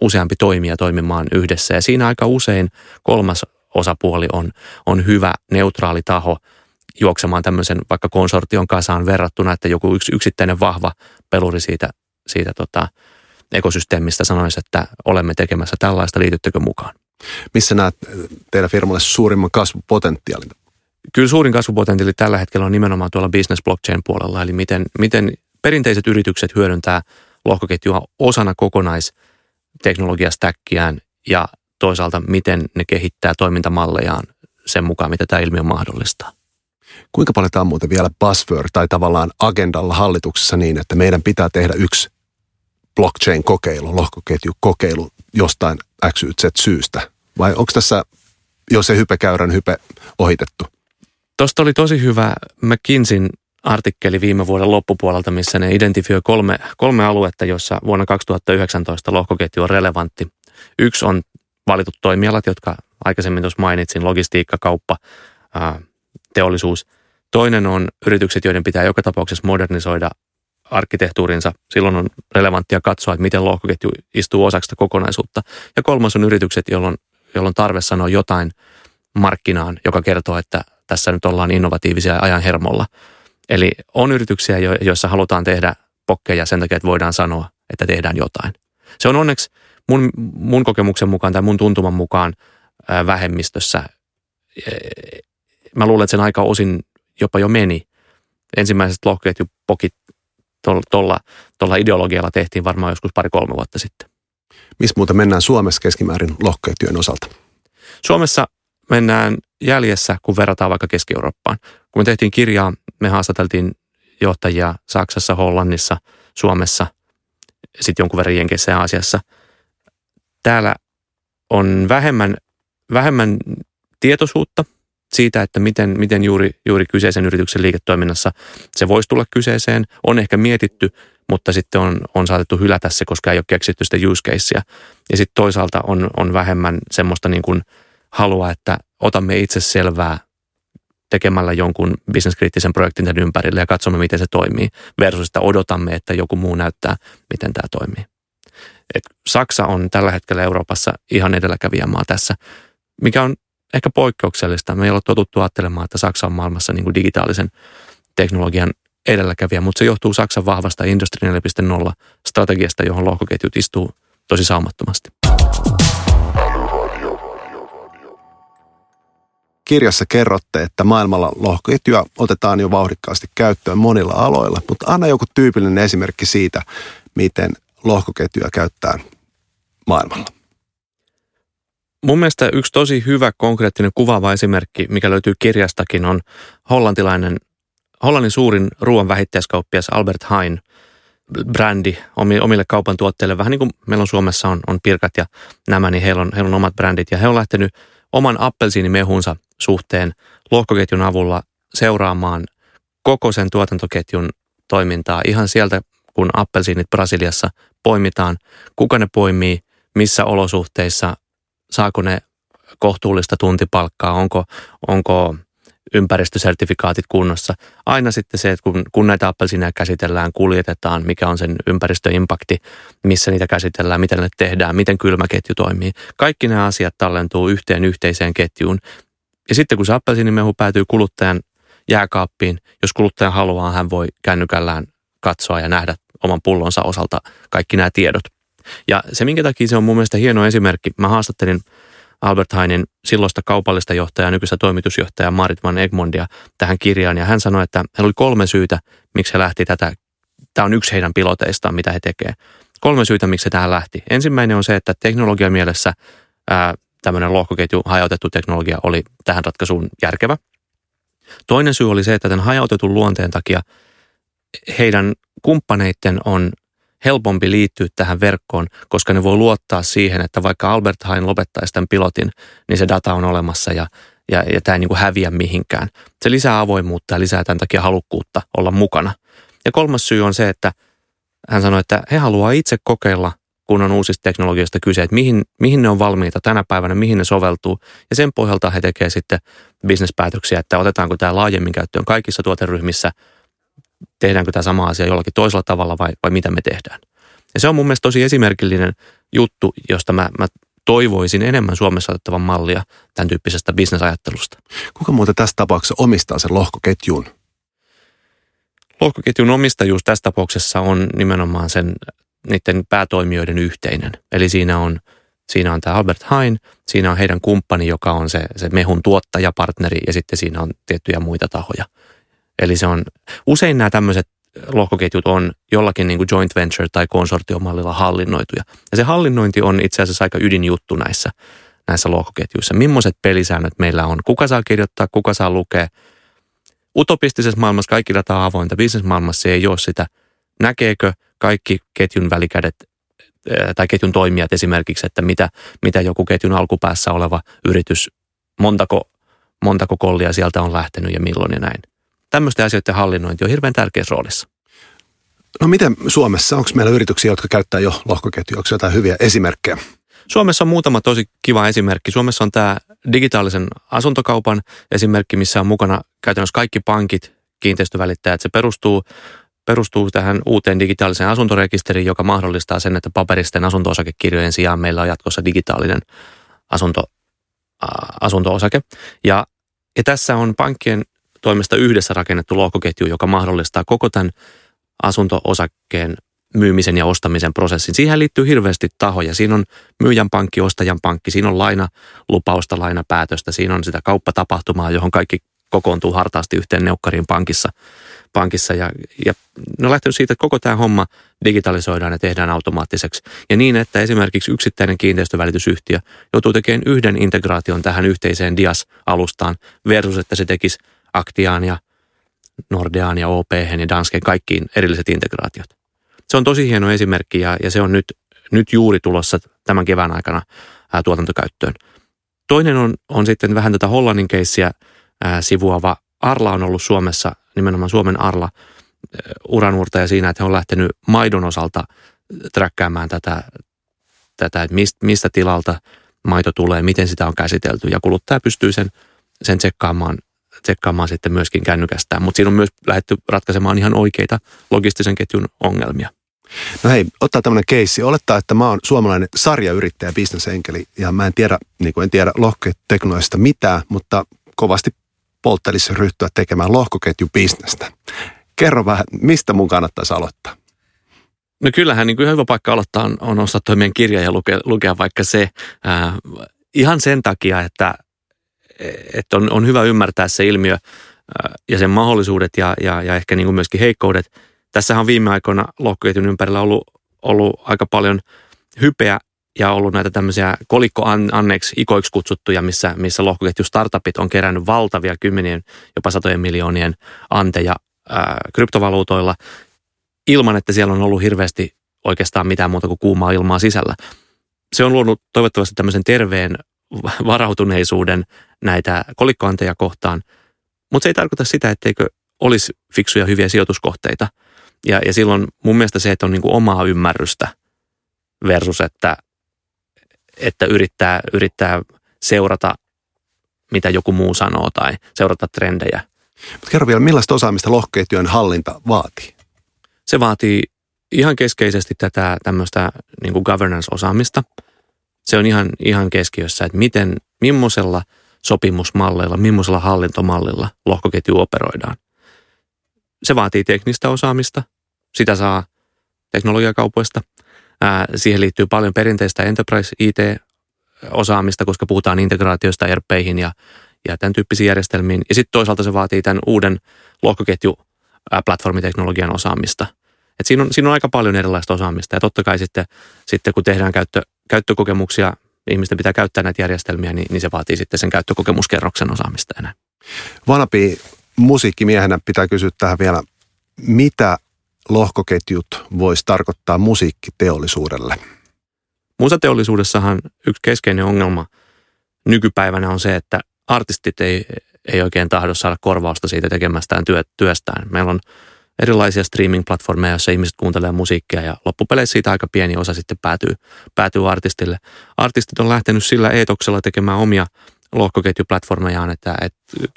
useampi toimija toimimaan yhdessä. Ja siinä aika usein kolmas osapuoli on, on hyvä neutraali taho juoksemaan tämmöisen vaikka konsortion kasaan verrattuna, että joku yksi yksittäinen vahva peluri siitä, siitä tota, ekosysteemistä sanoisi, että olemme tekemässä tällaista, liityttekö mukaan. Missä näet teidän firmalle suurimman kasvupotentiaalin? Kyllä suurin kasvupotentiaali tällä hetkellä on nimenomaan tuolla business blockchain puolella, eli miten, miten perinteiset yritykset hyödyntää lohkoketjua osana kokonaisteknologiastäkkiään ja toisaalta miten ne kehittää toimintamallejaan sen mukaan, mitä tämä ilmiö mahdollistaa. Kuinka paljon tämä on muuten vielä buzzword tai tavallaan agendalla hallituksessa niin, että meidän pitää tehdä yksi blockchain-kokeilu, lohkoketjukokeilu jostain XYZ syystä? Vai onko tässä jo se hypekäyrän hype ohitettu? Tuosta oli tosi hyvä McKinseyn artikkeli viime vuoden loppupuolelta, missä ne identifioi kolme, kolme aluetta, jossa vuonna 2019 lohkoketju on relevantti. Yksi on valitut toimialat, jotka aikaisemmin tuossa mainitsin, logistiikka, kauppa, teollisuus. Toinen on yritykset, joiden pitää joka tapauksessa modernisoida arkkitehtuurinsa. Silloin on relevanttia katsoa, että miten lohkoketju istuu osaksi sitä kokonaisuutta. Ja kolmas on yritykset, jolloin, jolloin tarve sanoa jotain markkinaan, joka kertoo, että tässä nyt ollaan innovatiivisia ajan hermolla. Eli on yrityksiä, joissa halutaan tehdä pokkeja sen takia, että voidaan sanoa, että tehdään jotain. Se on onneksi mun, mun kokemuksen mukaan tai mun tuntuman mukaan vähemmistössä. Mä luulen, että sen aika osin jopa jo meni. Ensimmäiset lohkoketjupokit tuolla, tuolla ideologialla tehtiin varmaan joskus pari-kolme vuotta sitten. Missä muuta mennään Suomessa keskimäärin lohkoketjujen osalta? Suomessa mennään jäljessä, kun verrataan vaikka Keski-Eurooppaan. Kun me tehtiin kirjaa, me haastateltiin johtajia Saksassa, Hollannissa, Suomessa, sitten jonkun verran Jenkeissä ja Aasiassa. Täällä on vähemmän, vähemmän tietoisuutta siitä, että miten, miten juuri, juuri kyseisen yrityksen liiketoiminnassa se voisi tulla kyseeseen. On ehkä mietitty, mutta sitten on, on saatettu hylätä se, koska ei ole keksitty sitä use casea. Ja sitten toisaalta on, on vähemmän semmoista niin kuin halua, että otamme itse selvää tekemällä jonkun bisneskriittisen projektin tämän ympärille ja katsomme, miten se toimii, versus että odotamme, että joku muu näyttää, miten tämä toimii. Et Saksa on tällä hetkellä Euroopassa ihan edelläkävijämaa tässä, mikä on ehkä poikkeuksellista. Me ei ole totuttu ajattelemaan, että Saksa on maailmassa niin kuin digitaalisen teknologian edelläkävijä, mutta se johtuu Saksan vahvasta Industry 4.0 strategiasta, johon lohkoketjut istuu tosi saumattomasti. Kirjassa kerrotte, että maailmalla lohkoketjuja otetaan jo vauhdikkaasti käyttöön monilla aloilla, mutta anna joku tyypillinen esimerkki siitä, miten lohkoketjuja käyttää maailmalla. Mun mielestä yksi tosi hyvä konkreettinen kuvaava esimerkki, mikä löytyy kirjastakin, on hollantilainen, Hollannin suurin ruoan vähittäiskauppias Albert Heijn brändi omille kaupan tuotteille. Vähän niin kuin meillä on Suomessa on, on pirkat ja nämä, niin heillä on, heillä on omat brändit. Ja he on lähtenyt oman appelsiinimehunsa suhteen lohkoketjun avulla seuraamaan koko sen tuotantoketjun toimintaa ihan sieltä, kun appelsiinit Brasiliassa poimitaan, kuka ne poimii, missä olosuhteissa, saako ne kohtuullista tuntipalkkaa, onko, onko ympäristösertifikaatit kunnossa. Aina sitten se, että kun, kun näitä appelsineja käsitellään, kuljetetaan, mikä on sen ympäristöimpakti, missä niitä käsitellään, miten ne tehdään, miten kylmäketju toimii. Kaikki nämä asiat tallentuu yhteen yhteiseen ketjuun. Ja sitten kun se appelsiinimehu päätyy kuluttajan jääkaappiin, jos kuluttaja haluaa, hän voi kännykällään katsoa ja nähdä oman pullonsa osalta kaikki nämä tiedot. Ja se, minkä takia se on mun mielestä hieno esimerkki, mä haastattelin Albert Heinin silloista kaupallista johtajaa, nykyistä toimitusjohtajaa Marit van Egmondia tähän kirjaan. Ja hän sanoi, että hän oli kolme syytä, miksi he lähti tätä. Tämä on yksi heidän piloteistaan, mitä he tekevät. Kolme syytä, miksi se tähän lähti. Ensimmäinen on se, että teknologian mielessä ää, tämmöinen lohkoketju, hajautettu teknologia oli tähän ratkaisuun järkevä. Toinen syy oli se, että tämän hajautetun luonteen takia heidän kumppaneiden on helpompi liittyä tähän verkkoon, koska ne voi luottaa siihen, että vaikka Albert Hain lopettaisi tämän pilotin, niin se data on olemassa ja, ja, ja tämä ei niin kuin häviä mihinkään. Se lisää avoimuutta ja lisää tämän takia halukkuutta olla mukana. Ja kolmas syy on se, että hän sanoi, että he haluaa itse kokeilla, kun on uusista teknologioista kyse, että mihin, mihin ne on valmiita tänä päivänä, mihin ne soveltuu. Ja sen pohjalta he tekevät sitten bisnespäätöksiä, että otetaanko tämä laajemmin käyttöön kaikissa tuoteryhmissä – tehdäänkö tämä sama asia jollakin toisella tavalla vai, vai mitä me tehdään. Ja se on mun mielestä tosi esimerkillinen juttu, josta mä, mä toivoisin enemmän Suomessa otettavan mallia tämän tyyppisestä bisnesajattelusta. Kuka muuten tässä tapauksessa omistaa sen lohkoketjun? Lohkoketjun omistajuus tässä tapauksessa on nimenomaan sen niiden päätoimijoiden yhteinen. Eli siinä on, siinä on tämä Albert Hain, siinä on heidän kumppani, joka on se, se mehun tuottajapartneri ja sitten siinä on tiettyjä muita tahoja. Eli se on, usein nämä tämmöiset lohkoketjut on jollakin niin kuin joint venture tai konsortiomallilla hallinnoituja. Ja se hallinnointi on itse asiassa aika ydinjuttu näissä, näissä lohkoketjuissa. Millaiset pelisäännöt meillä on? Kuka saa kirjoittaa, kuka saa lukea? Utopistisessa maailmassa kaikki data on avointa, bisnesmaailmassa ei ole sitä. Näkeekö kaikki ketjun välikädet tai ketjun toimijat esimerkiksi, että mitä, mitä joku ketjun alkupäässä oleva yritys, montako, montako kollia sieltä on lähtenyt ja milloin ja näin tämmöisten asioiden hallinnointi on hirveän tärkeässä roolissa. No miten Suomessa, onko meillä yrityksiä, jotka käyttää jo lohkoketjua, onko jotain hyviä esimerkkejä? Suomessa on muutama tosi kiva esimerkki. Suomessa on tämä digitaalisen asuntokaupan esimerkki, missä on mukana käytännössä kaikki pankit, kiinteistövälittäjät. Se perustuu, perustuu tähän uuteen digitaaliseen asuntorekisteriin, joka mahdollistaa sen, että paperisten asunto-osakekirjojen sijaan meillä on jatkossa digitaalinen asunto, asunto-osake. Ja, ja tässä on pankkien toimesta yhdessä rakennettu lohkoketju, joka mahdollistaa koko tämän asunto-osakkeen myymisen ja ostamisen prosessin. Siihen liittyy hirveästi tahoja. Siinä on myyjän pankki, ostajan pankki, siinä on laina lupausta, lainapäätöstä, siinä on sitä kauppatapahtumaa, johon kaikki kokoontuu hartaasti yhteen neukkariin pankissa. pankissa ja, ja ne on lähtenyt siitä, että koko tämä homma digitalisoidaan ja tehdään automaattiseksi. Ja niin, että esimerkiksi yksittäinen kiinteistövälitysyhtiö joutuu tekemään yhden integraation tähän yhteiseen DIAS-alustaan versus, että se tekisi Aktiaan ja Nordeaan ja OP ja Danskeen kaikkiin erilliset integraatiot. Se on tosi hieno esimerkki ja, ja se on nyt, nyt juuri tulossa tämän kevään aikana ää, tuotantokäyttöön. Toinen on, on sitten vähän tätä Hollannin keissiä sivuava. Arla on ollut Suomessa, nimenomaan Suomen Arla, uranuurtaja siinä, että he on lähtenyt maidon osalta träkkäämään tätä, tätä että mistä, mistä tilalta maito tulee, miten sitä on käsitelty ja kuluttaja pystyy sen, sen tsekkaamaan, tsekkaamaan sitten myöskin kännykästään. Mutta siinä on myös lähdetty ratkaisemaan ihan oikeita logistisen ketjun ongelmia. No hei, ottaa tämmöinen keissi. Olettaa, että mä oon suomalainen sarjayrittäjä, bisnesenkeli ja mä en tiedä, niin kuin en tiedä lohkoteknologista mitään, mutta kovasti polttelisi ryhtyä tekemään lohkoketjubisnestä. Kerro vähän, mistä mun kannattaisi aloittaa? No kyllähän niin kuin hyvä paikka aloittaa on, on ostaa toi meidän kirja ja lukea, lukea vaikka se äh, ihan sen takia, että, että on, on hyvä ymmärtää se ilmiö äh, ja sen mahdollisuudet ja, ja, ja ehkä niin kuin myöskin heikkoudet – Tässähän on viime aikoina lohkoketjun ympärillä ollut, ollut aika paljon hypeä ja ollut näitä tämmöisiä kolikko-anneiksi ikoiksi kutsuttuja, missä, missä lohkoketju startupit on kerännyt valtavia kymmenien, jopa satojen miljoonien anteja ää, kryptovaluutoilla ilman, että siellä on ollut hirveästi oikeastaan mitään muuta kuin kuumaa ilmaa sisällä. Se on luonut toivottavasti tämmöisen terveen varautuneisuuden näitä kolikkoanteja kohtaan, mutta se ei tarkoita sitä, etteikö olisi fiksuja hyviä sijoituskohteita – ja, ja silloin mun mielestä se, että on niin kuin omaa ymmärrystä versus, että, että yrittää, yrittää seurata, mitä joku muu sanoo tai seurata trendejä. Mutta kerro vielä, millaista osaamista lohkoketjujen hallinta vaatii? Se vaatii ihan keskeisesti tätä tämmöistä niin governance-osaamista. Se on ihan, ihan keskiössä, että miten, millaisella sopimusmalleilla, millaisella hallintomallilla lohkoketju operoidaan. Se vaatii teknistä osaamista, sitä saa teknologiakaupoista. Siihen liittyy paljon perinteistä enterprise IT-osaamista, koska puhutaan integraatioista ERPeihin ja, ja tämän tyyppisiin järjestelmiin. Ja sitten toisaalta se vaatii tämän uuden lohkoketju platformiteknologian osaamista. Et siinä, on, siinä on aika paljon erilaista osaamista ja totta kai sitten, sitten kun tehdään käyttö, käyttökokemuksia, ihmisten pitää käyttää näitä järjestelmiä, niin, niin se vaatii sitten sen käyttökokemuskerroksen osaamista enää. Vanapi musiikkimiehenä pitää kysyä tähän vielä, mitä lohkoketjut voisi tarkoittaa musiikkiteollisuudelle? Musateollisuudessahan yksi keskeinen ongelma nykypäivänä on se, että artistit ei, ei oikein tahdo saada korvausta siitä tekemästään työ, työstään. Meillä on erilaisia streaming-platformeja, joissa ihmiset kuuntelee musiikkia ja loppupeleissä siitä aika pieni osa sitten päätyy, päätyy artistille. Artistit on lähtenyt sillä eetoksella tekemään omia lohkoketjuplatformejaan, että, että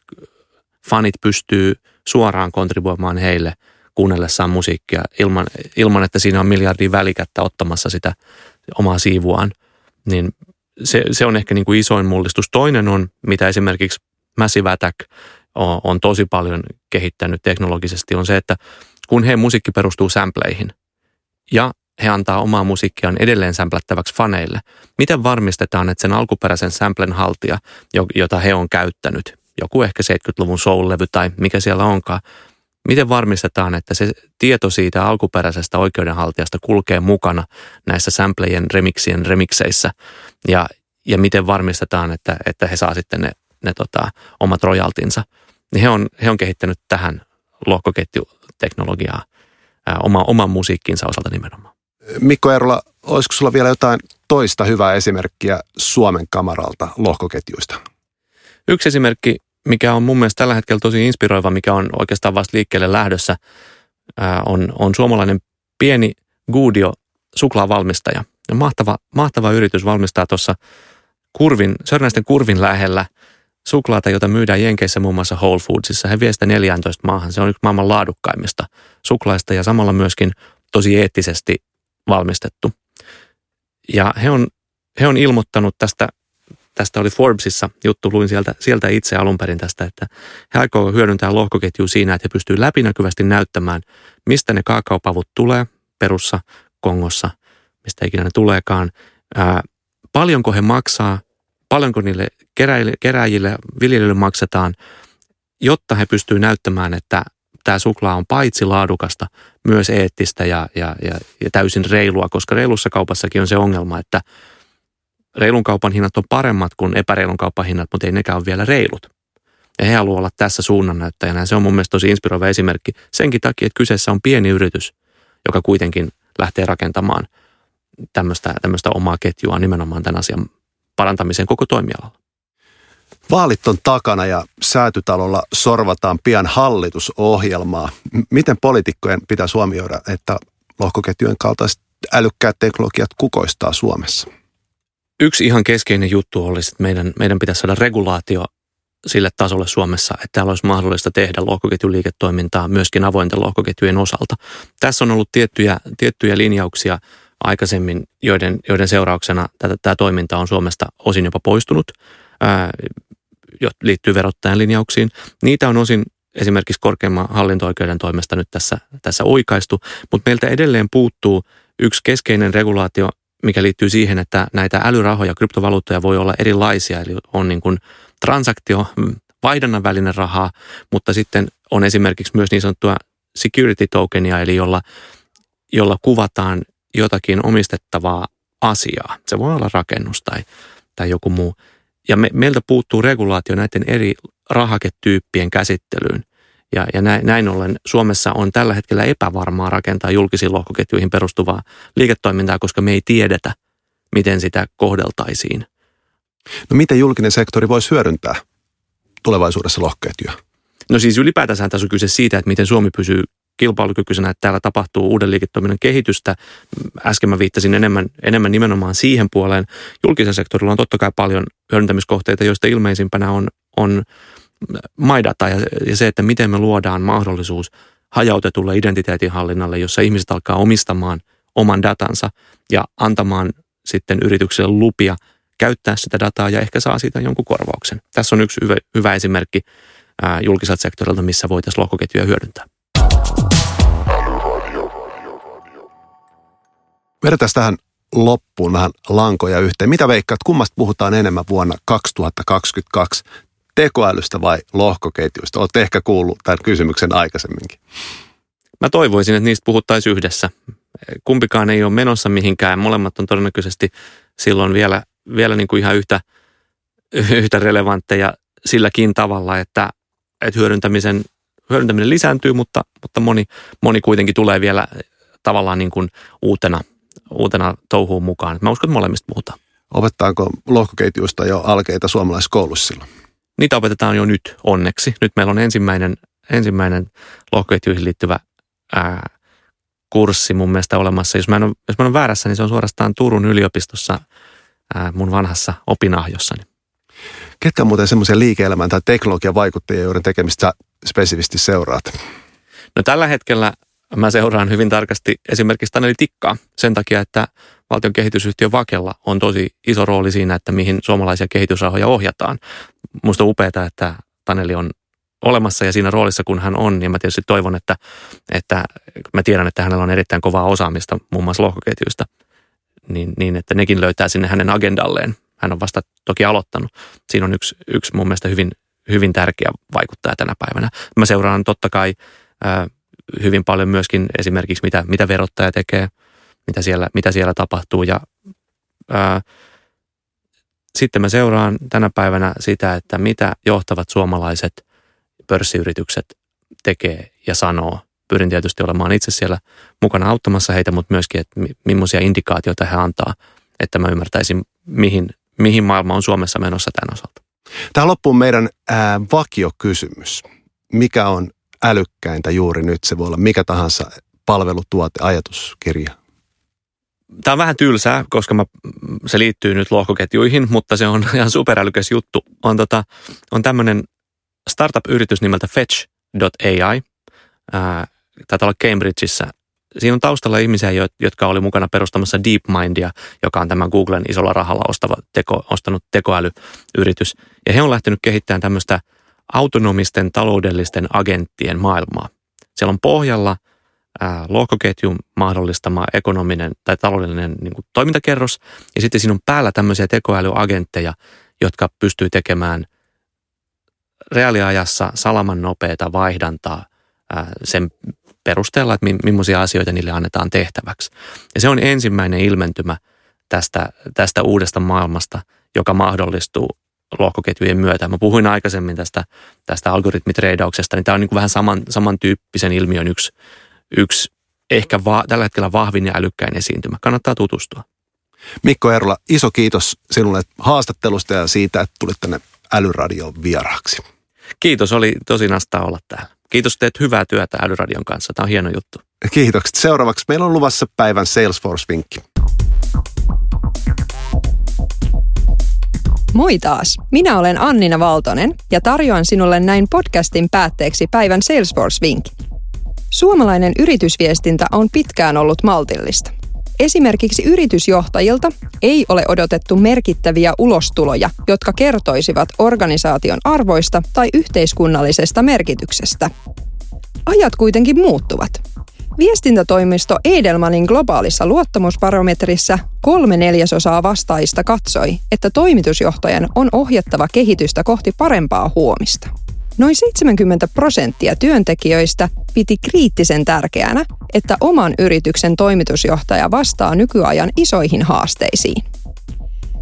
fanit pystyy suoraan kontribuoimaan heille – kuunnellessaan musiikkia ilman, ilman että siinä on miljardia välikättä ottamassa sitä omaa siivuaan. Niin se, se on ehkä niin kuin isoin mullistus. Toinen on, mitä esimerkiksi Massive Attack on, tosi paljon kehittänyt teknologisesti, on se, että kun he musiikki perustuu sampleihin ja he antaa omaa musiikkiaan edelleen sämplättäväksi faneille. Miten varmistetaan, että sen alkuperäisen samplen haltija, jota he on käyttänyt, joku ehkä 70-luvun soul-levy tai mikä siellä onkaan, Miten varmistetaan, että se tieto siitä alkuperäisestä oikeudenhaltijasta kulkee mukana näissä samplejen, remixien, remikseissä ja, ja miten varmistetaan, että, että he saa sitten ne, ne tota, omat rojaltinsa. Niin he on, he on kehittänyt tähän lohkoketjuteknologiaa ää, oma, oman musiikkinsa osalta nimenomaan. Mikko Eerola, olisiko sulla vielä jotain toista hyvää esimerkkiä Suomen kamaralta lohkoketjuista? Yksi esimerkki mikä on mun mielestä tällä hetkellä tosi inspiroiva, mikä on oikeastaan vasta liikkeelle lähdössä, on, on suomalainen pieni Guudio suklaavalmistaja. Ja mahtava, mahtava yritys valmistaa tuossa kurvin, Sörnäisten kurvin lähellä suklaata, jota myydään Jenkeissä muun muassa Whole Foodsissa. He vie sitä 14 maahan. Se on yksi maailman laadukkaimmista suklaista ja samalla myöskin tosi eettisesti valmistettu. Ja he on, he on ilmoittanut tästä tästä oli Forbesissa juttu, luin sieltä, sieltä itse alun perin tästä, että he aikoo hyödyntää lohkoketjua siinä, että he pystyvät läpinäkyvästi näyttämään, mistä ne kaakaopavut tulee Perussa, Kongossa, mistä ikinä ne tuleekaan, ää, paljonko he maksaa, paljonko niille keräjille, keräjille viljelijöille maksetaan jotta he pystyvät näyttämään, että tämä suklaa on paitsi laadukasta, myös eettistä ja, ja, ja, ja täysin reilua, koska reilussa kaupassakin on se ongelma, että reilun kaupan hinnat on paremmat kuin epäreilun kaupan hinnat, mutta ei nekään ole vielä reilut. Ja he haluavat olla tässä suunnannäyttäjänä ja se on mun mielestä tosi inspiroiva esimerkki senkin takia, että kyseessä on pieni yritys, joka kuitenkin lähtee rakentamaan tämmöistä, tämmöistä omaa ketjua nimenomaan tämän asian parantamiseen koko toimialalla. Vaalit on takana ja säätytalolla sorvataan pian hallitusohjelmaa. Miten poliitikkojen pitäisi huomioida, että lohkoketjujen kaltaiset älykkäät teknologiat kukoistaa Suomessa? Yksi ihan keskeinen juttu olisi, että meidän, meidän pitäisi saada regulaatio sille tasolle Suomessa, että täällä olisi mahdollista tehdä lohkoketjuliiketoimintaa myöskin avointen lohkoketjujen osalta. Tässä on ollut tiettyjä, tiettyjä linjauksia aikaisemmin, joiden, joiden seurauksena tämä toiminta on Suomesta osin jopa poistunut, ää, liittyy verottajan linjauksiin. Niitä on osin esimerkiksi korkeimman hallinto-oikeuden toimesta nyt tässä, tässä oikaistu, mutta meiltä edelleen puuttuu yksi keskeinen regulaatio, mikä liittyy siihen, että näitä älyrahoja, kryptovaluuttoja voi olla erilaisia, eli on niin kuin transaktio, mm, vaihdannan välinen rahaa, mutta sitten on esimerkiksi myös niin sanottua security tokenia, eli jolla, jolla kuvataan jotakin omistettavaa asiaa. Se voi olla rakennus tai, tai joku muu. Ja me, meiltä puuttuu regulaatio näiden eri rahaketyyppien käsittelyyn. Ja, ja näin, näin ollen Suomessa on tällä hetkellä epävarmaa rakentaa julkisiin lohkoketjuihin perustuvaa liiketoimintaa, koska me ei tiedetä, miten sitä kohdeltaisiin. No miten julkinen sektori voisi hyödyntää tulevaisuudessa lohkoketjuja? No siis ylipäätänsä tässä on kyse siitä, että miten Suomi pysyy kilpailukykyisenä, että täällä tapahtuu uuden liiketoiminnan kehitystä. Äsken mä viittasin enemmän, enemmän nimenomaan siihen puoleen. Julkisen sektorilla on totta kai paljon hyödyntämiskohteita, joista ilmeisimpänä on, on maidata ja, ja se, että miten me luodaan mahdollisuus hajautetulle identiteetinhallinnalle, jossa ihmiset alkaa omistamaan oman datansa ja antamaan sitten yritykselle lupia käyttää sitä dataa ja ehkä saa siitä jonkun korvauksen. Tässä on yksi hyvä, hyvä esimerkki julkiselta sektorilta, missä voitaisiin lohkoketjuja hyödyntää. Vedetään tähän loppuun vähän lankoja yhteen. Mitä veikkaat, kummasta puhutaan enemmän vuonna 2022? Tekoälystä vai lohkoketjuista? Olet ehkä kuullut tämän kysymyksen aikaisemminkin. Mä toivoisin, että niistä puhuttaisiin yhdessä. Kumpikaan ei ole menossa mihinkään. Molemmat on todennäköisesti silloin vielä, vielä niin kuin ihan yhtä, yhtä relevantteja silläkin tavalla, että, että hyödyntämisen, hyödyntäminen lisääntyy, mutta, mutta moni, moni kuitenkin tulee vielä tavallaan niin kuin uutena – uutena touhuun mukaan. Mä uskon, että molemmista puhutaan. Opettaako lohkoketjuista jo alkeita suomalaiskoulussa silloin? Niitä opetetaan jo nyt onneksi. Nyt meillä on ensimmäinen, ensimmäinen lohkoketjuihin liittyvä ää, kurssi mun mielestä olemassa. Jos mä, en ole, jos mä en ole väärässä, niin se on suorastaan Turun yliopistossa ää, mun vanhassa opinahjossani. Ketkä on muuten semmoisia liike-elämän tai teknologian vaikuttajia, joiden tekemistä spesifisti seuraat? No tällä hetkellä Mä seuraan hyvin tarkasti esimerkiksi Taneli Tikkaa sen takia, että valtion kehitysyhtiö Vakella on tosi iso rooli siinä, että mihin suomalaisia kehitysrahoja ohjataan. Musta on upeaa, että Taneli on olemassa ja siinä roolissa kun hän on, niin mä tietysti toivon, että, että mä tiedän, että hänellä on erittäin kovaa osaamista muun muassa lohkoketjuista, niin, niin että nekin löytää sinne hänen agendalleen. Hän on vasta toki aloittanut. Siinä on yksi, yksi mun mielestä hyvin, hyvin tärkeä vaikuttaja tänä päivänä. Mä seuraan totta kai hyvin paljon myöskin esimerkiksi mitä, mitä verottaja tekee, mitä siellä, mitä siellä tapahtuu ja ää, sitten mä seuraan tänä päivänä sitä, että mitä johtavat suomalaiset pörssiyritykset tekee ja sanoo. Pyrin tietysti olemaan itse siellä mukana auttamassa heitä, mutta myöskin, että millaisia indikaatioita he antaa, että mä ymmärtäisin, mihin, mihin maailma on Suomessa menossa tämän osalta. Tähän loppuun meidän ää, vakiokysymys. Mikä on älykkäintä juuri nyt. Se voi olla mikä tahansa palvelutuote, ajatuskirja. Tämä on vähän tylsää, koska mä, se liittyy nyt lohkoketjuihin, mutta se on ihan superälykäs juttu. On, tota, on tämmöinen startup-yritys nimeltä Fetch.ai. taitaa olla Cambridgeissa. Siinä on taustalla ihmisiä, jotka oli mukana perustamassa DeepMindia, joka on tämän Googlen isolla rahalla ostava teko, ostanut tekoälyyritys. Ja he on lähtenyt kehittämään tämmöistä – autonomisten taloudellisten agenttien maailmaa. Siellä on pohjalla ää, lohkoketjun mahdollistama ekonominen tai taloudellinen niin kuin, toimintakerros, ja sitten siinä on päällä tämmöisiä tekoälyagentteja, jotka pystyy tekemään reaaliajassa salaman nopeata vaihdantaa sen perusteella, että millaisia asioita niille annetaan tehtäväksi. Ja se on ensimmäinen ilmentymä tästä, tästä uudesta maailmasta, joka mahdollistuu lohkoketjujen myötä. Mä puhuin aikaisemmin tästä, tästä algoritmitreidauksesta, niin tämä on niin kuin vähän saman, samantyyppisen ilmiön yksi, yksi ehkä va, tällä hetkellä vahvin ja älykkäin esiintymä. Kannattaa tutustua. Mikko Eerola, iso kiitos sinulle haastattelusta ja siitä, että tulit tänne Älyradion vieraaksi. Kiitos, oli tosi nastaa olla täällä. Kiitos, teet hyvää työtä Älyradion kanssa. Tämä on hieno juttu. Kiitokset. Seuraavaksi meillä on luvassa päivän Salesforce-vinkki. Moi taas! Minä olen Annina Valtonen ja tarjoan sinulle näin podcastin päätteeksi päivän Salesforce-vinkin. Suomalainen yritysviestintä on pitkään ollut maltillista. Esimerkiksi yritysjohtajilta ei ole odotettu merkittäviä ulostuloja, jotka kertoisivat organisaation arvoista tai yhteiskunnallisesta merkityksestä. Ajat kuitenkin muuttuvat. Viestintätoimisto Edelmanin globaalissa luottamusbarometrissa kolme neljäsosaa vastaajista katsoi, että toimitusjohtajan on ohjattava kehitystä kohti parempaa huomista. Noin 70 prosenttia työntekijöistä piti kriittisen tärkeänä, että oman yrityksen toimitusjohtaja vastaa nykyajan isoihin haasteisiin.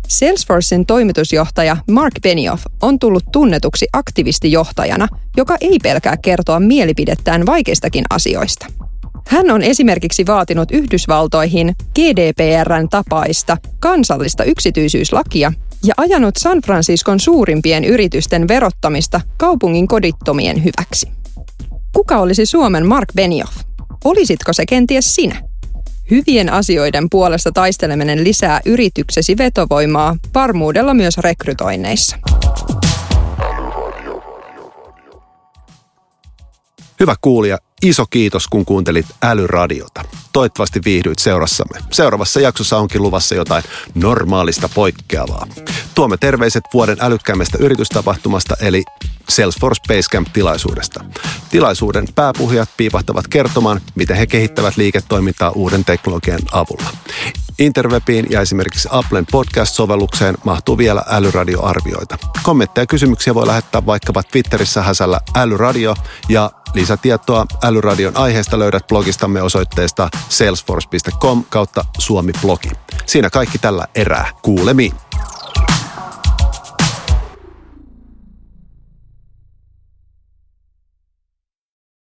Salesforcein toimitusjohtaja Mark Benioff on tullut tunnetuksi aktivistijohtajana, joka ei pelkää kertoa mielipidettään vaikeistakin asioista. Hän on esimerkiksi vaatinut Yhdysvaltoihin GDPRn tapaista kansallista yksityisyyslakia ja ajanut San Franciscon suurimpien yritysten verottamista kaupungin kodittomien hyväksi. Kuka olisi Suomen Mark Benioff? Olisitko se kenties sinä? Hyvien asioiden puolesta taisteleminen lisää yrityksesi vetovoimaa, varmuudella myös rekrytoinneissa. Hyvä kuulija, iso kiitos kun kuuntelit Älyradiota. Toivottavasti viihdyit seurassamme. Seuraavassa jaksossa onkin luvassa jotain normaalista poikkeavaa. Tuomme terveiset vuoden älykkäimmästä yritystapahtumasta eli Salesforce Basecamp-tilaisuudesta. Tilaisuuden pääpuhujat piipahtavat kertomaan, miten he kehittävät liiketoimintaa uuden teknologian avulla. Interwebiin ja esimerkiksi Applen podcast-sovellukseen mahtuu vielä älyradioarvioita. Kommentteja ja kysymyksiä voi lähettää vaikkapa Twitterissä häsällä älyradio ja lisätietoa älyradion aiheesta löydät blogistamme osoitteesta salesforce.com kautta suomi-blogi. Siinä kaikki tällä erää. Kuulemiin.